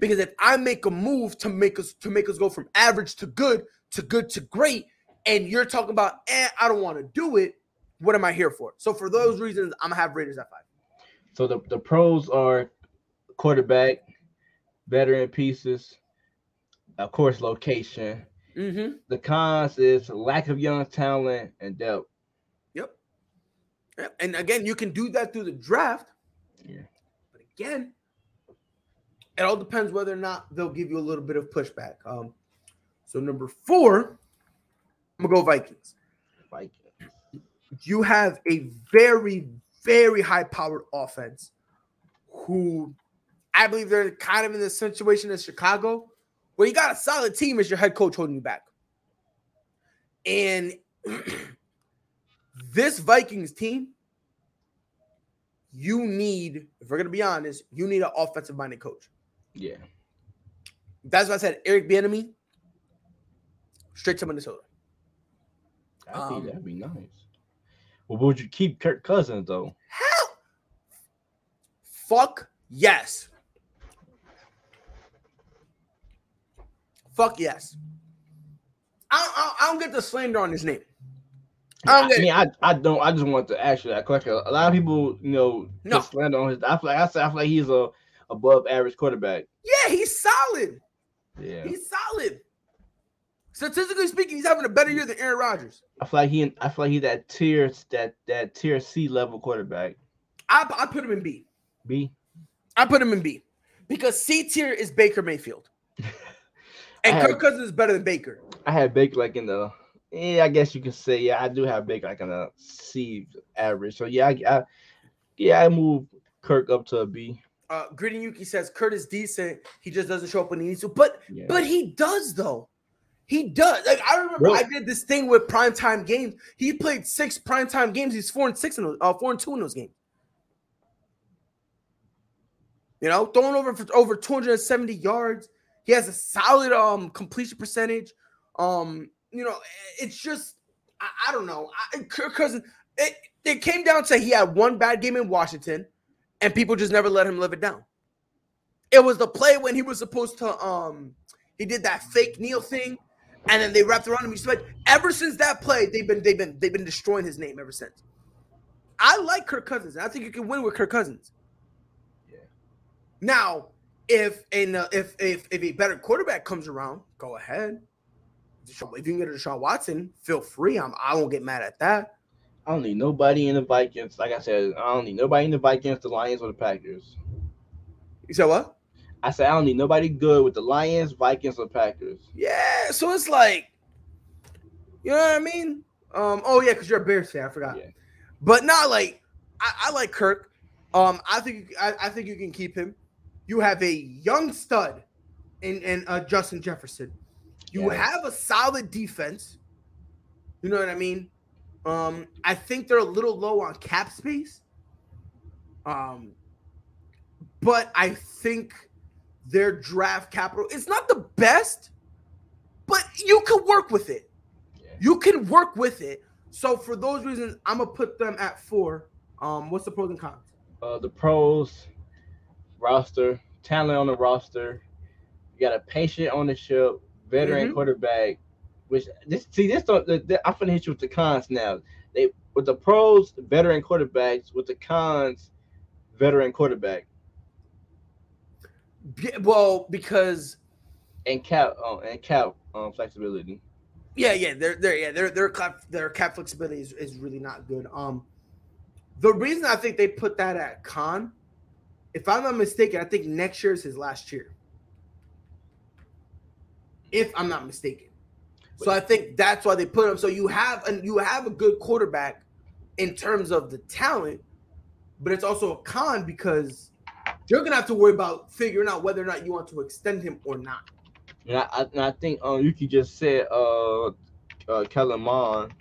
Because if I make a move to make us to make us go from average to good to good to great, and you're talking about, eh, I don't want to do it, what am I here for? So for those reasons, I'm gonna have Raiders at five. So the, the pros are quarterback, veteran pieces, of course, location. Mm-hmm. The cons is lack of young talent and depth. Yep. And again, you can do that through the draft. Yeah. But again, it all depends whether or not they'll give you a little bit of pushback. Um, so number four, I'm gonna go Vikings. Vikings. You have a very, very high-powered offense who I believe they're kind of in the situation as Chicago, where you got a solid team as your head coach holding you back. And this Vikings team, you need, if we're gonna be honest, you need an offensive minded coach. yeah. That's what I said Eric Bieniemy, straight to Minnesota. That'd, Um, be, that'd be nice. Well, would you keep Kirk Cousins though? Hell, fuck yes. Fuck yes. I, I, I don't get the slander on his name. I don't I mean, it. I, I don't. I just want to ask you that question. A lot of people, you know, No. slander on his. I feel like I, say- I feel like he's a above average quarterback. Yeah, he's solid. Yeah, He's solid. Statistically speaking, he's having a better year than Aaron Rodgers. I feel like he. I feel like he's that tier that that tier C level quarterback. I, I put him in B. B. I put him in B because C tier is Baker Mayfield, and have- Kirk Cousins is better than Baker. I had Baker like in the. Yeah, I guess you could say. Yeah, I do have Baker like in a C average. So yeah, I, I yeah, I move Kirk up to a B. Uh, Gritty Yuki says Kurt is decent. He just doesn't show up when he needs to. But Yeah. but he does though. He does. Like I remember, Bro. I did this thing with primetime games. He played six primetime games. He's four and six in those, uh, four and two in those games. You know, throwing over for over 270 yards. He has a solid um completion percentage. Um, you know, it's just I, I don't know. I, Kirk Cousins. It it came down to he had one bad game in Washington, and people just never let him live it down. It was the play when he was supposed to um he did that fake kneel thing, and then they wrapped around him. He said, ever since that play, they've been they've been they've been destroying his name ever since. I like Kirk Cousins. I think you can win with Kirk Cousins. Yeah. Now, if and uh, if if if a better quarterback comes around, go ahead. If you can get a Deshaun Watson, feel free. I'm I won't get mad at that. I don't need nobody in the Vikings. Like I said, I don't need nobody in the Vikings, the Lions, or the Packers. You said what? I said I don't need nobody good with the Lions, Vikings, or Packers. Yeah, so it's like, you know what I mean? Um, oh yeah, because you're a Bears fan, I forgot. Yeah. But not like I, I like Kirk. Um, I think I, I think you can keep him. You have a young stud in in uh, Justin Jefferson. You Yeah. have a solid defense. You know what I mean? Um, I think they're a little low on cap space. Um, but I think their draft capital is not the best, but you can work with it. Yeah. You can work with it. So for those reasons, I'm gonna put them at four. Um, what's the pros and cons? Uh, the pros roster, talent on the roster. You got a patient ownership, veteran Mhm. quarterback. Which this see this don't. The, the, I'm gonna hit you with the cons now. They with the pros, veteran quarterbacks. With the cons, veteran quarterback Well, because and cap uh, and cap um, flexibility. yeah, yeah, they're they're yeah, their their cap their cap flexibility is, is really not good. Um, the reason I think they put that at con, if I'm not mistaken, I think next year is his last year. If I'm not mistaken, so I think that's why they put him. So you have and you have a good quarterback in terms of the talent, but it's also a con because you're gonna have to worry about figuring out whether or not you want to extend him or not. And I, I, and I think um Yuki just said uh uh Kellen Mond.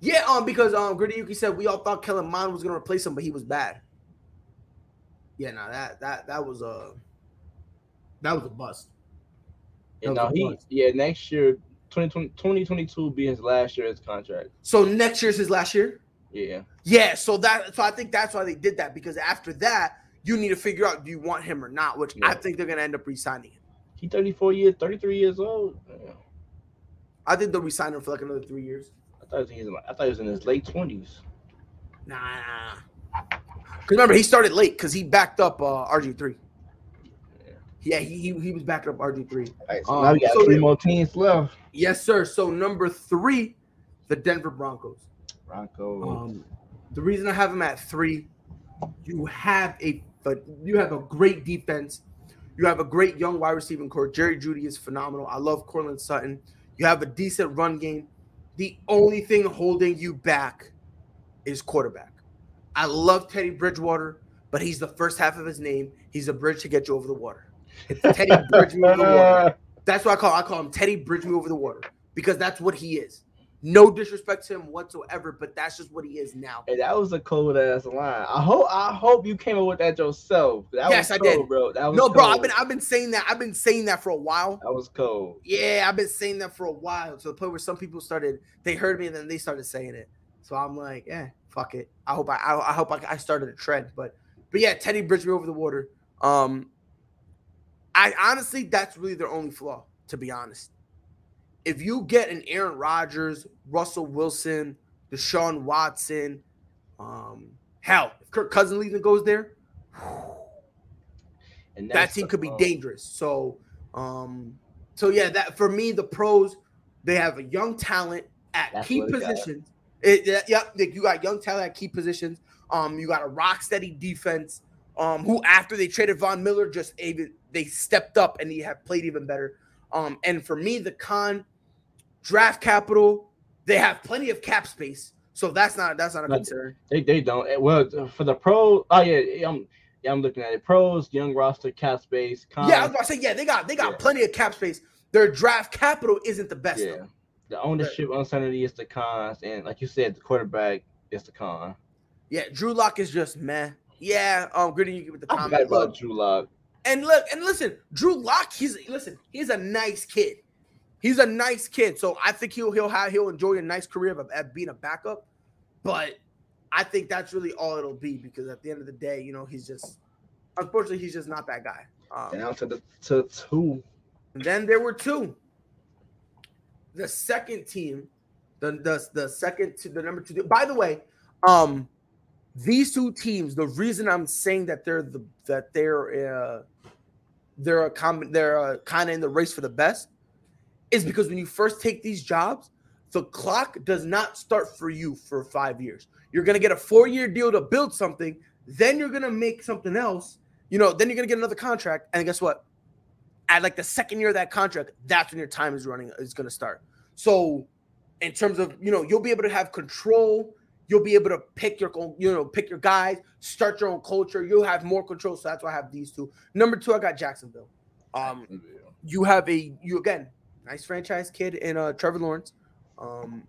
Yeah, um, because um, Gritty Yuki said we all thought Kellen Mond was gonna replace him, but he was bad. Yeah, no, that that that was a that was a bust. And That now he bust. yeah next year 2020, 2022 will be his last year as contract. So next year's his last year. Yeah. Yeah, so that so I think that's why they did that because after that you need to figure out do you want him or not, which I think they're gonna end up re-signing him. He 34 years, 33 years old. Yeah. I think they'll re-sign him for like another three years. I thought he was in, I thought he was in his late 20s. Nah, because remember he started late because he backed up uh, RG three. Yeah, he, he he was backing up RG three. All right, so Um, now we got so three more teams left. Yes, sir. So number three, the Denver Broncos. Broncos. Um, the reason I have them at three, you have a but you have a great defense. You have a great young wide receiving core. Jerry Jeudy is phenomenal. I love Courtland Sutton. You have a decent run game. The only thing holding you back is quarterback. I love Teddy Bridgewater, but he's the first half of his name. He's a bridge to get you over the water. It's Teddy Bridge me over the water. That's what I call. I call him Teddy Bridge me over the water because that's what he is. No disrespect to him whatsoever, but that's just what he is now. Hey, that was a cold ass line. I hope I hope you came up with that yourself. That Yes, was I cold, did. bro. That was No, bro, I've been I've been saying that. I've been saying that for a while. that was cold. Yeah, I've been saying that for a while to the point where some people started. They heard me and then they started saying it. So I'm like, yeah, fuck it. I hope I I, I hope I, I started a trend. But but yeah, Teddy bridged me over the water. Um, I honestly that's really their only flaw, to be honest. If you get an Aaron Rodgers, Russell Wilson, Deshaun Watson, um, hell, if Kirk Cousins even goes there, And that team could be dangerous. So, um, so yeah, that for me, the pros they have a young talent at That's key what they got. positions. It, yeah, yep, like, you got young talent at key positions. Um, you got a rock steady defense. Um, who after they traded Von Miller, just even they stepped up and they have played even better. Um, and for me, the con draft capital, they have plenty of cap space, so that's not that's not a But- concern. They they don't. Eh, Well, for the pro, oh yeah, I'm yeah, I'm looking at it. Pros, young roster, cap space. Cons, Yeah, I was about to say, yeah, they got they got Yeah. plenty of cap space. Their draft capital isn't the best. yeah. though. The ownership uncertainty is the cons, and like you said, the quarterback is the con. Yeah, Drew Lock is just meh. Yeah, um, Gritty, you get with the I forgot comment. about Look, Drew Lock. and look, and listen, Drew Lock, he's listen, he's a nice kid. He's a nice kid, so I think he'll he'll have he'll enjoy a nice career of, being a backup. But I think that's really all it'll be because at the end of the day, you know, he's just unfortunately he's just not that guy. Um, Down to the to two. And then there were two. The second team, the the, the second to the number two. By the way, um, these two teams. The reason I'm saying that they're the that they're uh, they're a com- they're uh, kind of in the race for the best is because when you first take these jobs, the clock does not start for you for five years. You're gonna get a four year deal to build something. Then you're gonna make something else. You know, then you're gonna get another contract, and guess what? At like the second year of that contract, that's when your time is running is going to start. So, in terms of you know, you'll be able to have control. You'll be able to pick your own, you know, pick your guys, start your own culture. You'll have more control. So that's why I have these two. Number two, I got Jacksonville. Um, you have a you again, nice franchise kid in uh Trevor Lawrence. Um,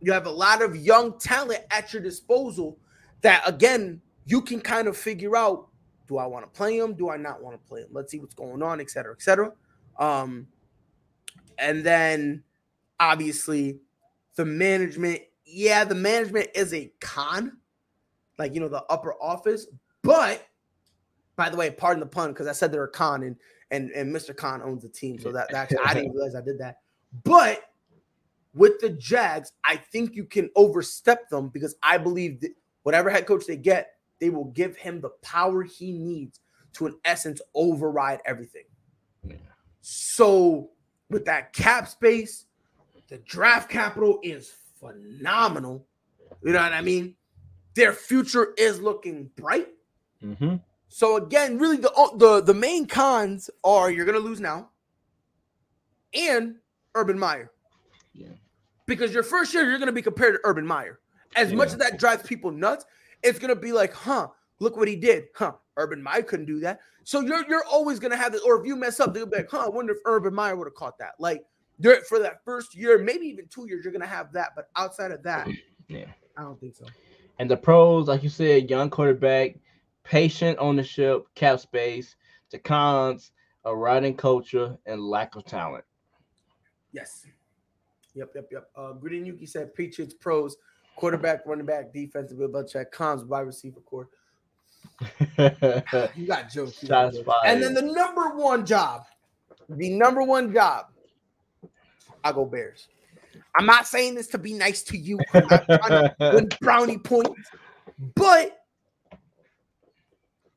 you have a lot of young talent at your disposal that again you can kind of figure out Do I want to play him? Do I not want to play him? Let's see what's going on, et cetera, et cetera. Um, and then obviously the management. Yeah, the management is a con, like you know, the upper office. But by the way, pardon the pun, because I said they're a con and and and Mr. Khan owns the team, so that that I didn't realize I did that. But with the Jags, I think you can overstep them because I believe that whatever head coach they get, they will give him the power he needs to, in essence, override everything. Yeah. So, with that cap space, the draft capital is phenomenal. You know what I mean? Their future is looking bright. Mm-hmm. So again, really the the the main cons are you're gonna lose now, and Urban Meyer. Yeah. Because your first year, you're gonna be compared to Urban Meyer. As yeah. much as that drives people nuts, it's gonna be like, huh, look what he did. Huh, Urban Meyer couldn't do that. So you're you're always gonna have this, or if you mess up, they'll be like, huh, I wonder if Urban Meyer would have caught that. Like for that first year, maybe even two years, you're gonna have that. But outside of that, yeah, I don't think so. And the pros, like you said, young quarterback patient ownership, cap space, the cons, a riding culture, and lack of talent. Yes. Yep, yep, yep. Uh, Gritty Yuki said Patriots pros, quarterback, running back, defensive, check, cons, wide receiver core. you got jokes. And then the number one job, the number one job, I go Bears. I'm not saying this to be nice to you. I'm not trying to brownie points, but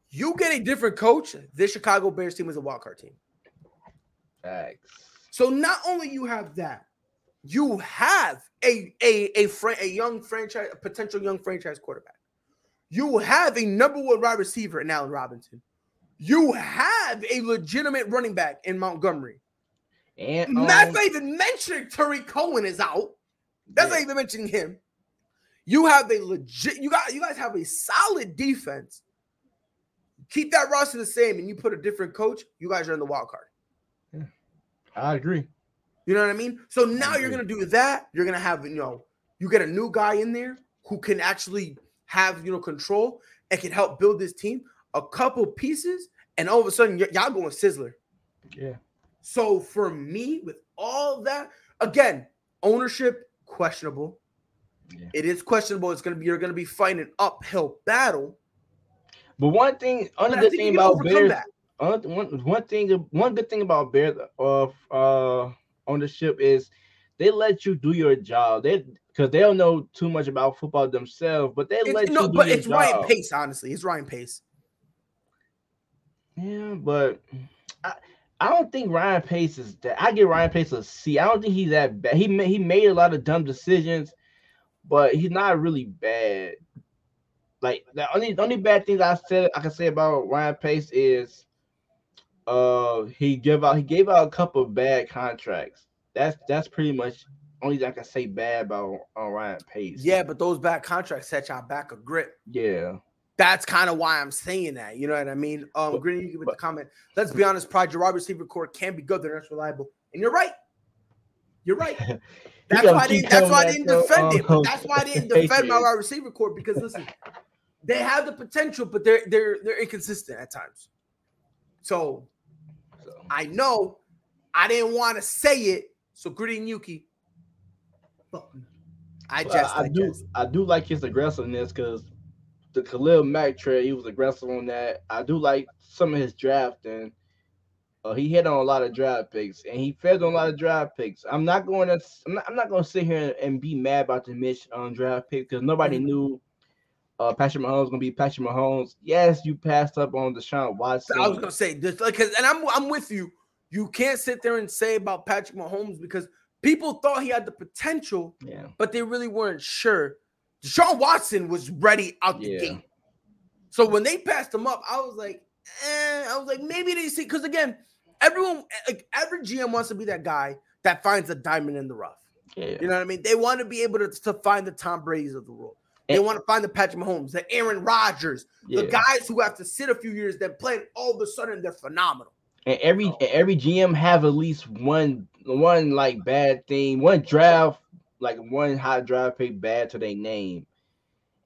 you get a different coach, this Chicago Bears team is a wild card team. Thanks. So not only you have that, you have a a a, fr- a young franchise, a potential young franchise quarterback. You have a number one wide receiver in Allen Robinson. You have a legitimate running back in Montgomery. And um, that's not even mentioning Tarik Cohen is out. That's yeah. not even mentioning him. You have a legit. You got. You guys have a solid defense keep that roster the same and you put a different coach, you guys are in the wild card. Yeah, I agree. You know what I mean? So now you're gonna do that. You're gonna have you know you get a new guy in there who can actually have you know control and can help build this team. A couple pieces, and all of a sudden y- y'all going sizzler. Yeah. So for me, with all that, again, ownership questionable. Yeah. It is questionable. It's gonna be you're gonna be fighting an uphill battle. But one thing, another thing about Bears, one, one thing, one good thing about Bears of uh, ownership is they let you do your job. They because they don't know too much about football themselves, but they it's, let no, you. but it's job. Ryan Pace, honestly. It's Ryan Pace. Yeah, but I, I don't think Ryan Pace is that. I give Ryan Pace a C. I don't think he's that bad. He he made a lot of dumb decisions, but he's not really bad. Like the only the only bad things I said I can say about Ryan Pace is uh he gave out he gave out a couple of bad contracts. That's that's pretty much only thing I can say bad about on Ryan Pace. Yeah, but those bad contracts set y'all back a grip. Yeah. That's kind of why I'm saying that. You know what I mean? Um, Green, you give it the comment. Let's be honest, Pride, your wide receiver core can be good, they're not reliable. And you're right. You're right. That's why, they, that's why I didn't defend it. But that's why I didn't defend my wide receiver core because listen, they have the potential, but they're they're they're inconsistent at times. So, I know I didn't want to say it. So Gritty and Yuki, I just well, I, I do just. I do like his aggressiveness because the Khalil Mack trade, he was aggressive on that. I do like some of his drafting. Uh, he hit on a lot of draft picks and he fed on a lot of draft picks. I'm not going to I'm not, I'm not going to sit here and, be mad about the Mitch on um, draft pick because nobody mm-hmm. knew uh, Patrick Mahomes gonna be Patrick Mahomes. Yes, you passed up on Deshaun Watson. I was gonna say this because, and I'm I'm with you. You can't sit there and say about Patrick Mahomes because people thought he had the potential, yeah, but they really weren't sure. Deshaun Watson was ready out the yeah. gate. So when they passed him up, I was like, eh, I was like, maybe they see because again, everyone like every GM wants to be that guy that finds a diamond in the rough. Yeah. You know what I mean? They want to be able to, to find the Tom Brady's of the world. They want to find the Patrick Mahomes, the Aaron Rodgers, yeah. the guys who have to sit a few years, then play, and all of a sudden they're phenomenal. And every oh. every GM have at least one one like bad thing, one draft, like one high draft pick bad to their name.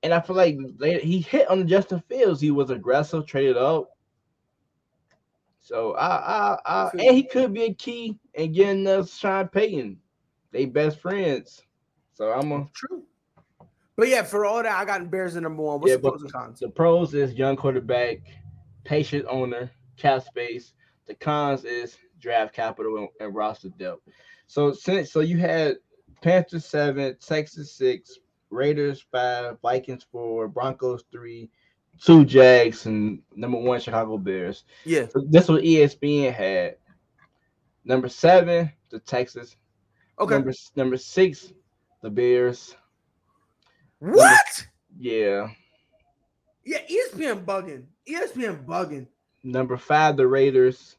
And I feel like they, he hit on Justin Fields. He was aggressive, traded up, So I, I, I and he could be a key in getting us Sean Payton. They best friends. So I'm a true. But yeah, for all that, I got Bears in number one. What's yeah, the pros and cons? The pros is young quarterback, patient owner, cap space. The cons is draft capital and, and roster depth. So since so you had Panthers seven, Texas six, Raiders five, Vikings four, Broncos three, two Jags, and number one Chicago Bears. Yeah, so this was ESPN had. Number seven, the Texas. Okay. Number number six, the Bears. What? Yeah. Yeah, ESPN bugging. ESPN bugging. Number five, the Raiders.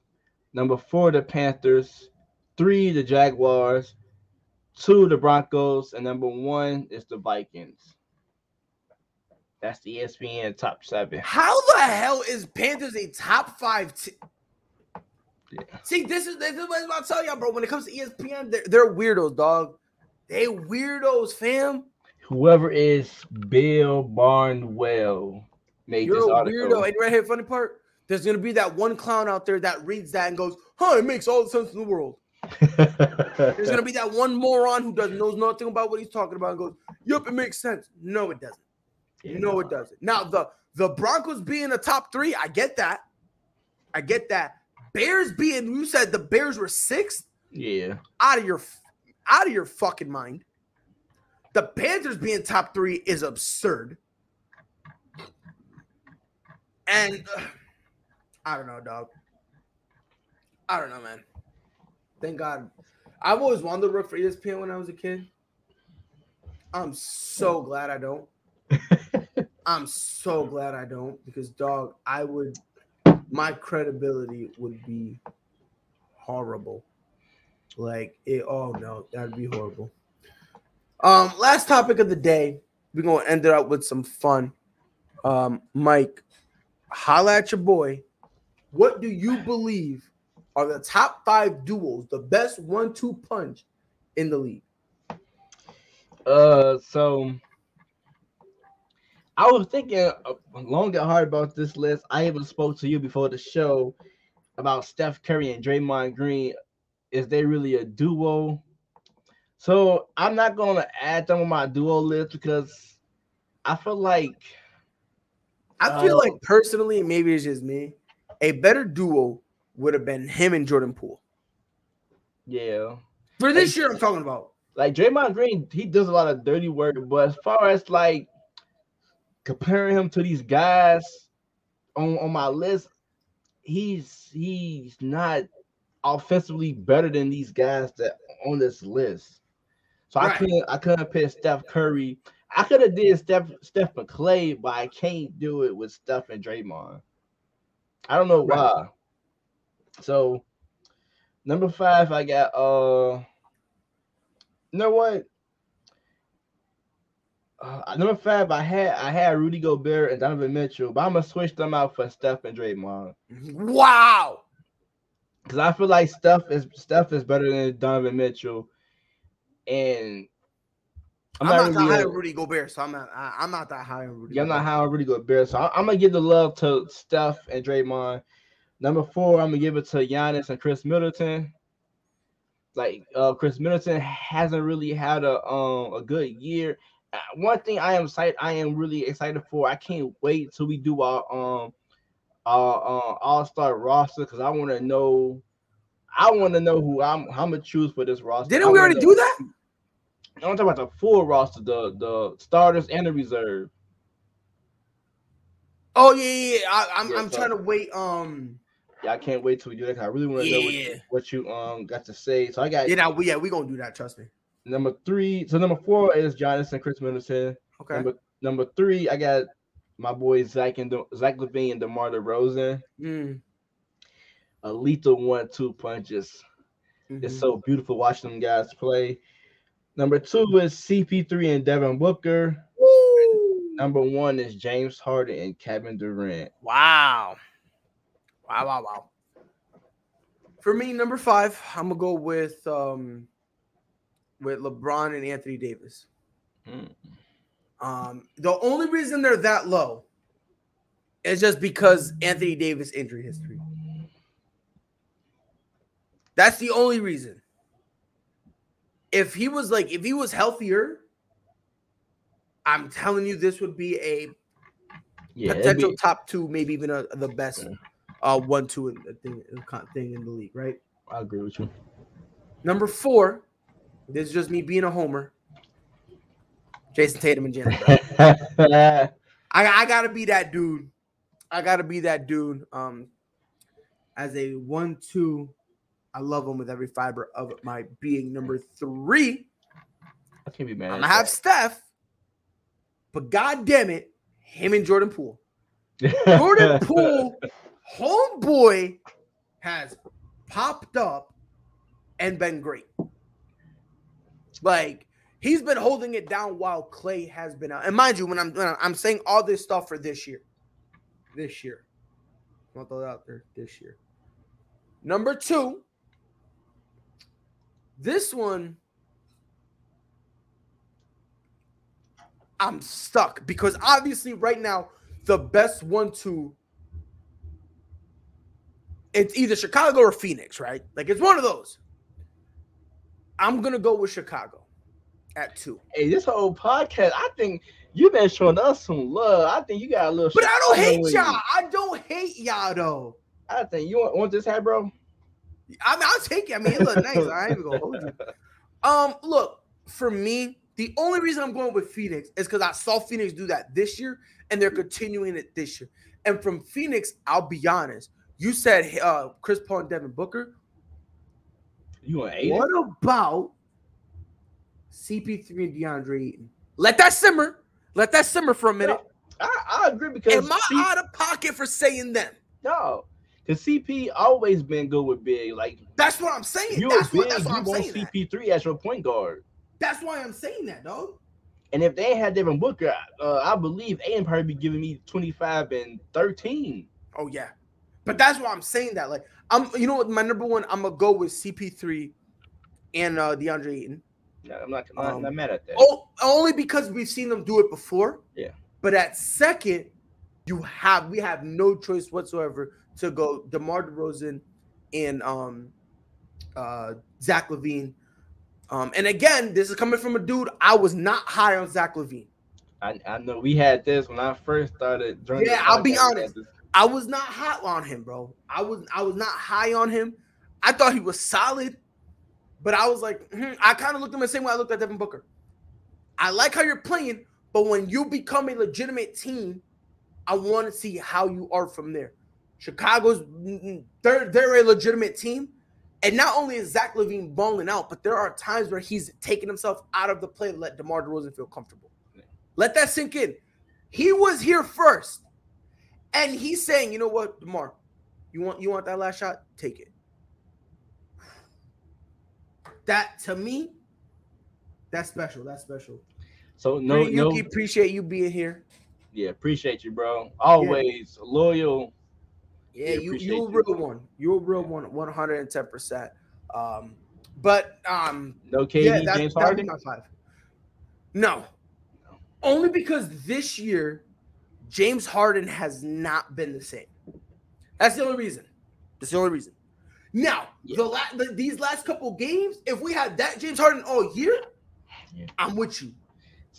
Number four, the Panthers. Three, the Jaguars. Two, the Broncos. And number one is the Vikings. That's the ESPN top seven. How the hell is Panthers a top five? T- yeah. See, this is this is what I'm tell y'all, bro. When it comes to ESPN, they're, they're weirdos, dog. They weirdos, fam. Whoever is Bill Barnwell made You're this a article. weirdo. And right here, funny part, there's gonna be that one clown out there that reads that and goes, "Huh, it makes all the sense in the world." there's gonna be that one moron who doesn't knows nothing about what he's talking about and goes, "Yep, it makes sense." No, it doesn't. Yeah, no, no, it doesn't. Now the the Broncos being a top three, I get that. I get that. Bears being you said the Bears were sixth. Yeah. Out of your out of your fucking mind. The Panthers being top three is absurd. And uh, I don't know, dog. I don't know, man. Thank God. I've always wanted to work for ESPN when I was a kid. I'm so glad I don't. I'm so glad I don't because, dog, I would, my credibility would be horrible. Like it. Oh no, that'd be horrible. Um, last topic of the day. We're gonna end it up with some fun. Um, Mike, holla at your boy. What do you believe are the top five duos, the best one-two punch in the league? Uh, so I was thinking uh, long and hard about this list. I even spoke to you before the show about Steph Curry and Draymond Green. Is they really a duo? So I'm not gonna add them on my duo list because I feel like I feel uh, like personally, maybe it's just me. A better duo would have been him and Jordan Poole. Yeah. For this like, year, I'm talking about. Like Draymond Green, he does a lot of dirty work, but as far as like comparing him to these guys on, on my list, he's he's not offensively better than these guys that on this list. So right. I couldn't I couldn't pick Steph Curry. I could have did Steph Steph McClay, but I can't do it with Steph and Draymond. I don't know right. why. So number five, I got uh you know what? Uh, number five, I had I had Rudy Gobert and Donovan Mitchell, but I'm gonna switch them out for Steph and Draymond. Wow, because I feel like Steph is Steph is better than Donovan Mitchell, and I'm, I'm not, not that high on Rudy Gobert, so I'm not I, am not that high on Rudy. Yeah, I'm not high on Rudy Gobert, so I, am gonna give the love to Steph and Draymond. Number four, I'm gonna give it to Giannis and Khris Middleton. Like uh, Khris Middleton hasn't really had a um a good year. Uh, one thing I am excited, I am really excited for. I can't wait till we do our um our uh, All Star roster because I want to know. I want to know who I'm. I'm gonna choose for this roster. Didn't we already do that? I'm talking about the full roster, the the starters and the reserve. Oh yeah, yeah. yeah. I, am I'm, I'm trying to wait. Um, yeah, I can't wait till we do that. I really want to yeah. know what you, what you, um got to say. So I got yeah, now we yeah we gonna do that. Trust me. Number three, so number four is Jonathan and Khris Middleton. Okay. Number, number three, I got my boys Zach and De- Zach LaVine and DeMar DeRozan. Mm. A lethal one-two punches. Mm-hmm. It's so beautiful watching them guys play. Number two is CP3 and Devin Booker. Woo! Number one is James Harden and Kevin Durant. Wow. Wow, wow, wow. For me, number five, I'm gonna go with um with LeBron and Anthony Davis. Mm. Um, the only reason they're that low is just because Anthony Davis injury history. That's the only reason. If he was like, if he was healthier, I'm telling you, this would be a Yeah, potential be- top two, maybe even a, the best Yeah. uh one two thing thing in the league, right? I agree with you. Number four, this is just me being a homer. Jayson Tatum and Jaylen Brown. I, I gotta be that dude. I gotta be that dude. Um, as a one-two, I love him with every fiber of my being. Number three, I can't be mad. I'm gonna have Steph, but god damn it, him and Jordan Poole. Jordan Poole, homeboy, has popped up and been great. Like he's been holding it down while Clay has been out. And mind you, when I'm when I'm saying all this stuff for this year, this year, I'll throw it out there this year. Number two, this one. I'm stuck because obviously right now the best one to it's either Chicago or Phoenix, right? Like it's one of those. I'm gonna go with Chicago at two. Hey, this whole podcast, I think you've been showing us some love. I think you got a little. But I don't hate y'all. you. I don't hate y'all though. I think you want, want this hat, bro. I mean, I'll take it. I mean, it looks nice. I ain't even gonna hold you. Um, look, for me, the only reason I'm going with Phoenix is because I saw Phoenix do that this year, and they're continuing it this year. And from Phoenix, I'll be honest. You said uh Chris Paul and Devin Booker. You want eight? What about CP3 and DeAndre Ayton? Let that simmer. Let that simmer for a minute. I, I agree because Am I out of pocket for saying them? no, because CP always been good with big. Like That's what I'm saying. you That's big, what, that's you I'm want CP3 as your point guard. That's why I'm saying that, dog. And if they had Devin Booker, uh, I believe Ayton probably be giving me 25 and 13. Oh yeah, but that's why I'm saying that. Like, I'm, you know what? My number one, I'm gonna go with CP3 and uh DeAndre Ayton. Yeah, I'm not, not, Um, not mad at that. Oh, only because we've seen them do it before. Yeah. But at second, you have we have no choice whatsoever to go DeMar DeRozan and um uh Zach LaVine. Um, and again, this is coming from a dude I was not high on Zach LaVine. I, I know we had this when I first started. Yeah, I'll be podcast, we had honest. I was not hot on him, bro. I was I was not high on him. I thought he was solid, but I was like, hmm, I kind of looked at him the same way I looked at Devin Booker. I like how you're playing, but when you become a legitimate team, I want to see how you are from there. Chicago's mm, they're they're a legitimate team, and not only is Zach LaVine balling out, but there are times where he's taking himself out of the play to let DeMar DeRozan feel comfortable. Let that sink in. He was here first. And he's saying, you know what, Demar, you want you want that last shot? Take it. That to me, that's special. That's special. So no, Pretty no, appreciate you being here. yeah, appreciate you, bro. Always loyal. Yeah, you you're a you. real one. You're a real one, 110 percent. Um, but um, No KD, yeah, that, James Harden. my five. No, only because this year James Harden has not been the same. That's the only reason. That's the only reason. Now, Yeah. the, la- the these last couple games, if we had that James Harden all year, Yeah. I'm with you.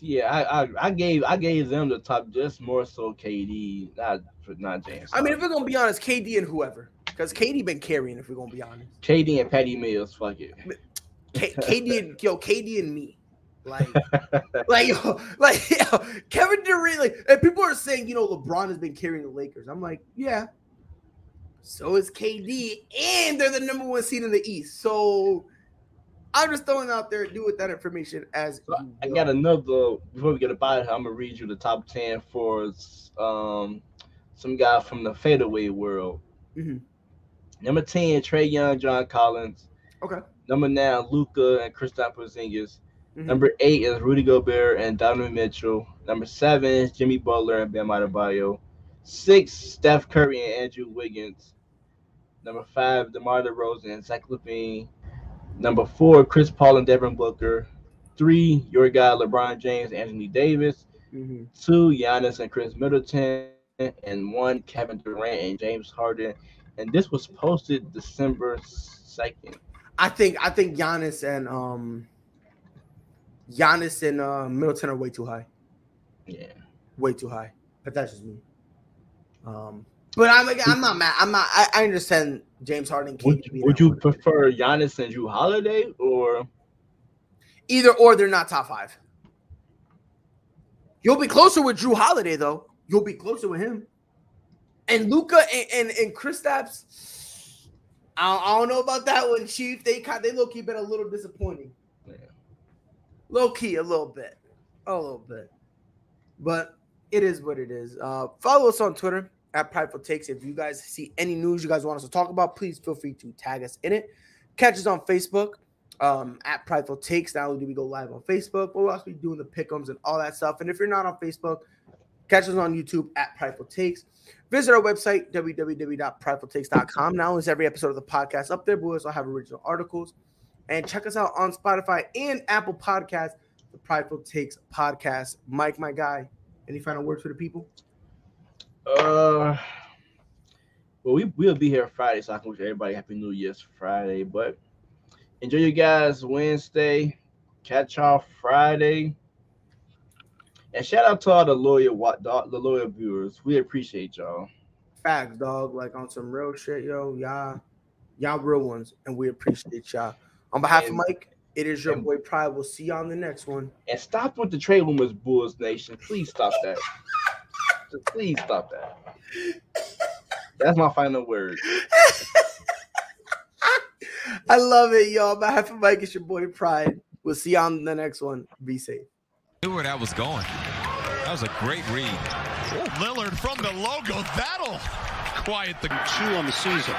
Yeah, I, I I gave I gave them the top just more so KD, not not James. I mean, if we're gonna be honest, KD and whoever, because KD been carrying. If we're gonna be honest, KD and Patty Mills, fuck it. K- KD and yo, KD and me, like, like, yo, like yo, Kevin Durant. Like, and people are saying, you know, LeBron has been carrying the Lakers. I'm like, yeah. So is KD, and they're the number one seed in the East. So I'm just throwing out there. Do with that information as So I got another before we get about it. I'm gonna read you the top ten for um some guy from the fadeaway world. Mhm. Number ten, Trae Young, John Collins. Okay. Number nine, Luka and Kristaps Porzingis. Mhm. Number eight is Rudy Gobert and Donovan Mitchell. Number seven is Jimmy Butler and Bam Adebayo. Six, Steph Curry and Andrew Wiggins. Number five, DeMar DeRozan and Zach LaVine. Number four, Chris Paul and Devin Booker. Three, your guy LeBron James, Anthony Davis. Mhm. Two, Giannis and Khris Middleton. And one, Kevin Durant and James Harden. And this was posted December 2nd. I think I think Giannis and um Giannis and uh, Middleton are way too high. Yeah, way too high. But that's just me. Um, but I'm like, I'm not mad. I'm not. I, I understand James Harden. Would, would you prefer Giannis and Jrue Holiday or either or? They're not top five. You'll be closer with Jrue Holiday though. You'll be closer with him. And Luka and and, and Kristaps. I, I don't know about that one, Chief. They kind they low key been a little disappointing. Yeah. Low key, a little bit, a little bit, but it is what it is. Uh, follow us on Twitter at Prideful Takes. If you guys see any news you guys want us to talk about, please feel free to tag us in it. Catch us on Facebook um, at Prideful Takes. Not only do we go live on Facebook, but we'll also be doing the pickums and all that stuff. And if you're not on Facebook, catch us on YouTube at Prideful Takes. Visit our website, www.pridefultakes.com. Not only is every episode of the podcast up there, but we also have original articles. And check us out on Spotify and Apple Podcasts, the Prideful Takes podcast. Mike, my guy, any final words for the people? Uh, well, we we'll be here Friday, so I can wish everybody Happy New Year's Friday. But enjoy you guys Wednesday. Catch y'all Friday. And shout out to all the loyal what the loyal viewers. We appreciate y'all. Facts, dog. Like on some real shit, yo. Y'all, y'all real ones, and we appreciate y'all. On behalf and, of Mike, it is your and, boy Pride. We'll see y'all on the next one. And stop with the trade rumors, Bulls Nation. Please stop that. Just please stop that. That's my final word. I love it, y'all. On behalf of Mike, it's your boy Pride. We'll see you on the next one. Be safe. Knew where that was going. That was a great read. Oh, Lillard from the logo. That'll quiet the two on the season.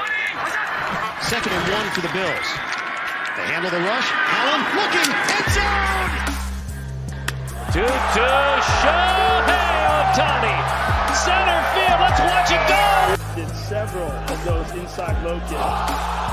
Second and one for the Bills. They handle the rush. Allen looking. End zone. To to Shohei Ohtani. Center field. Let's watch it go. Did several of those inside low kicks.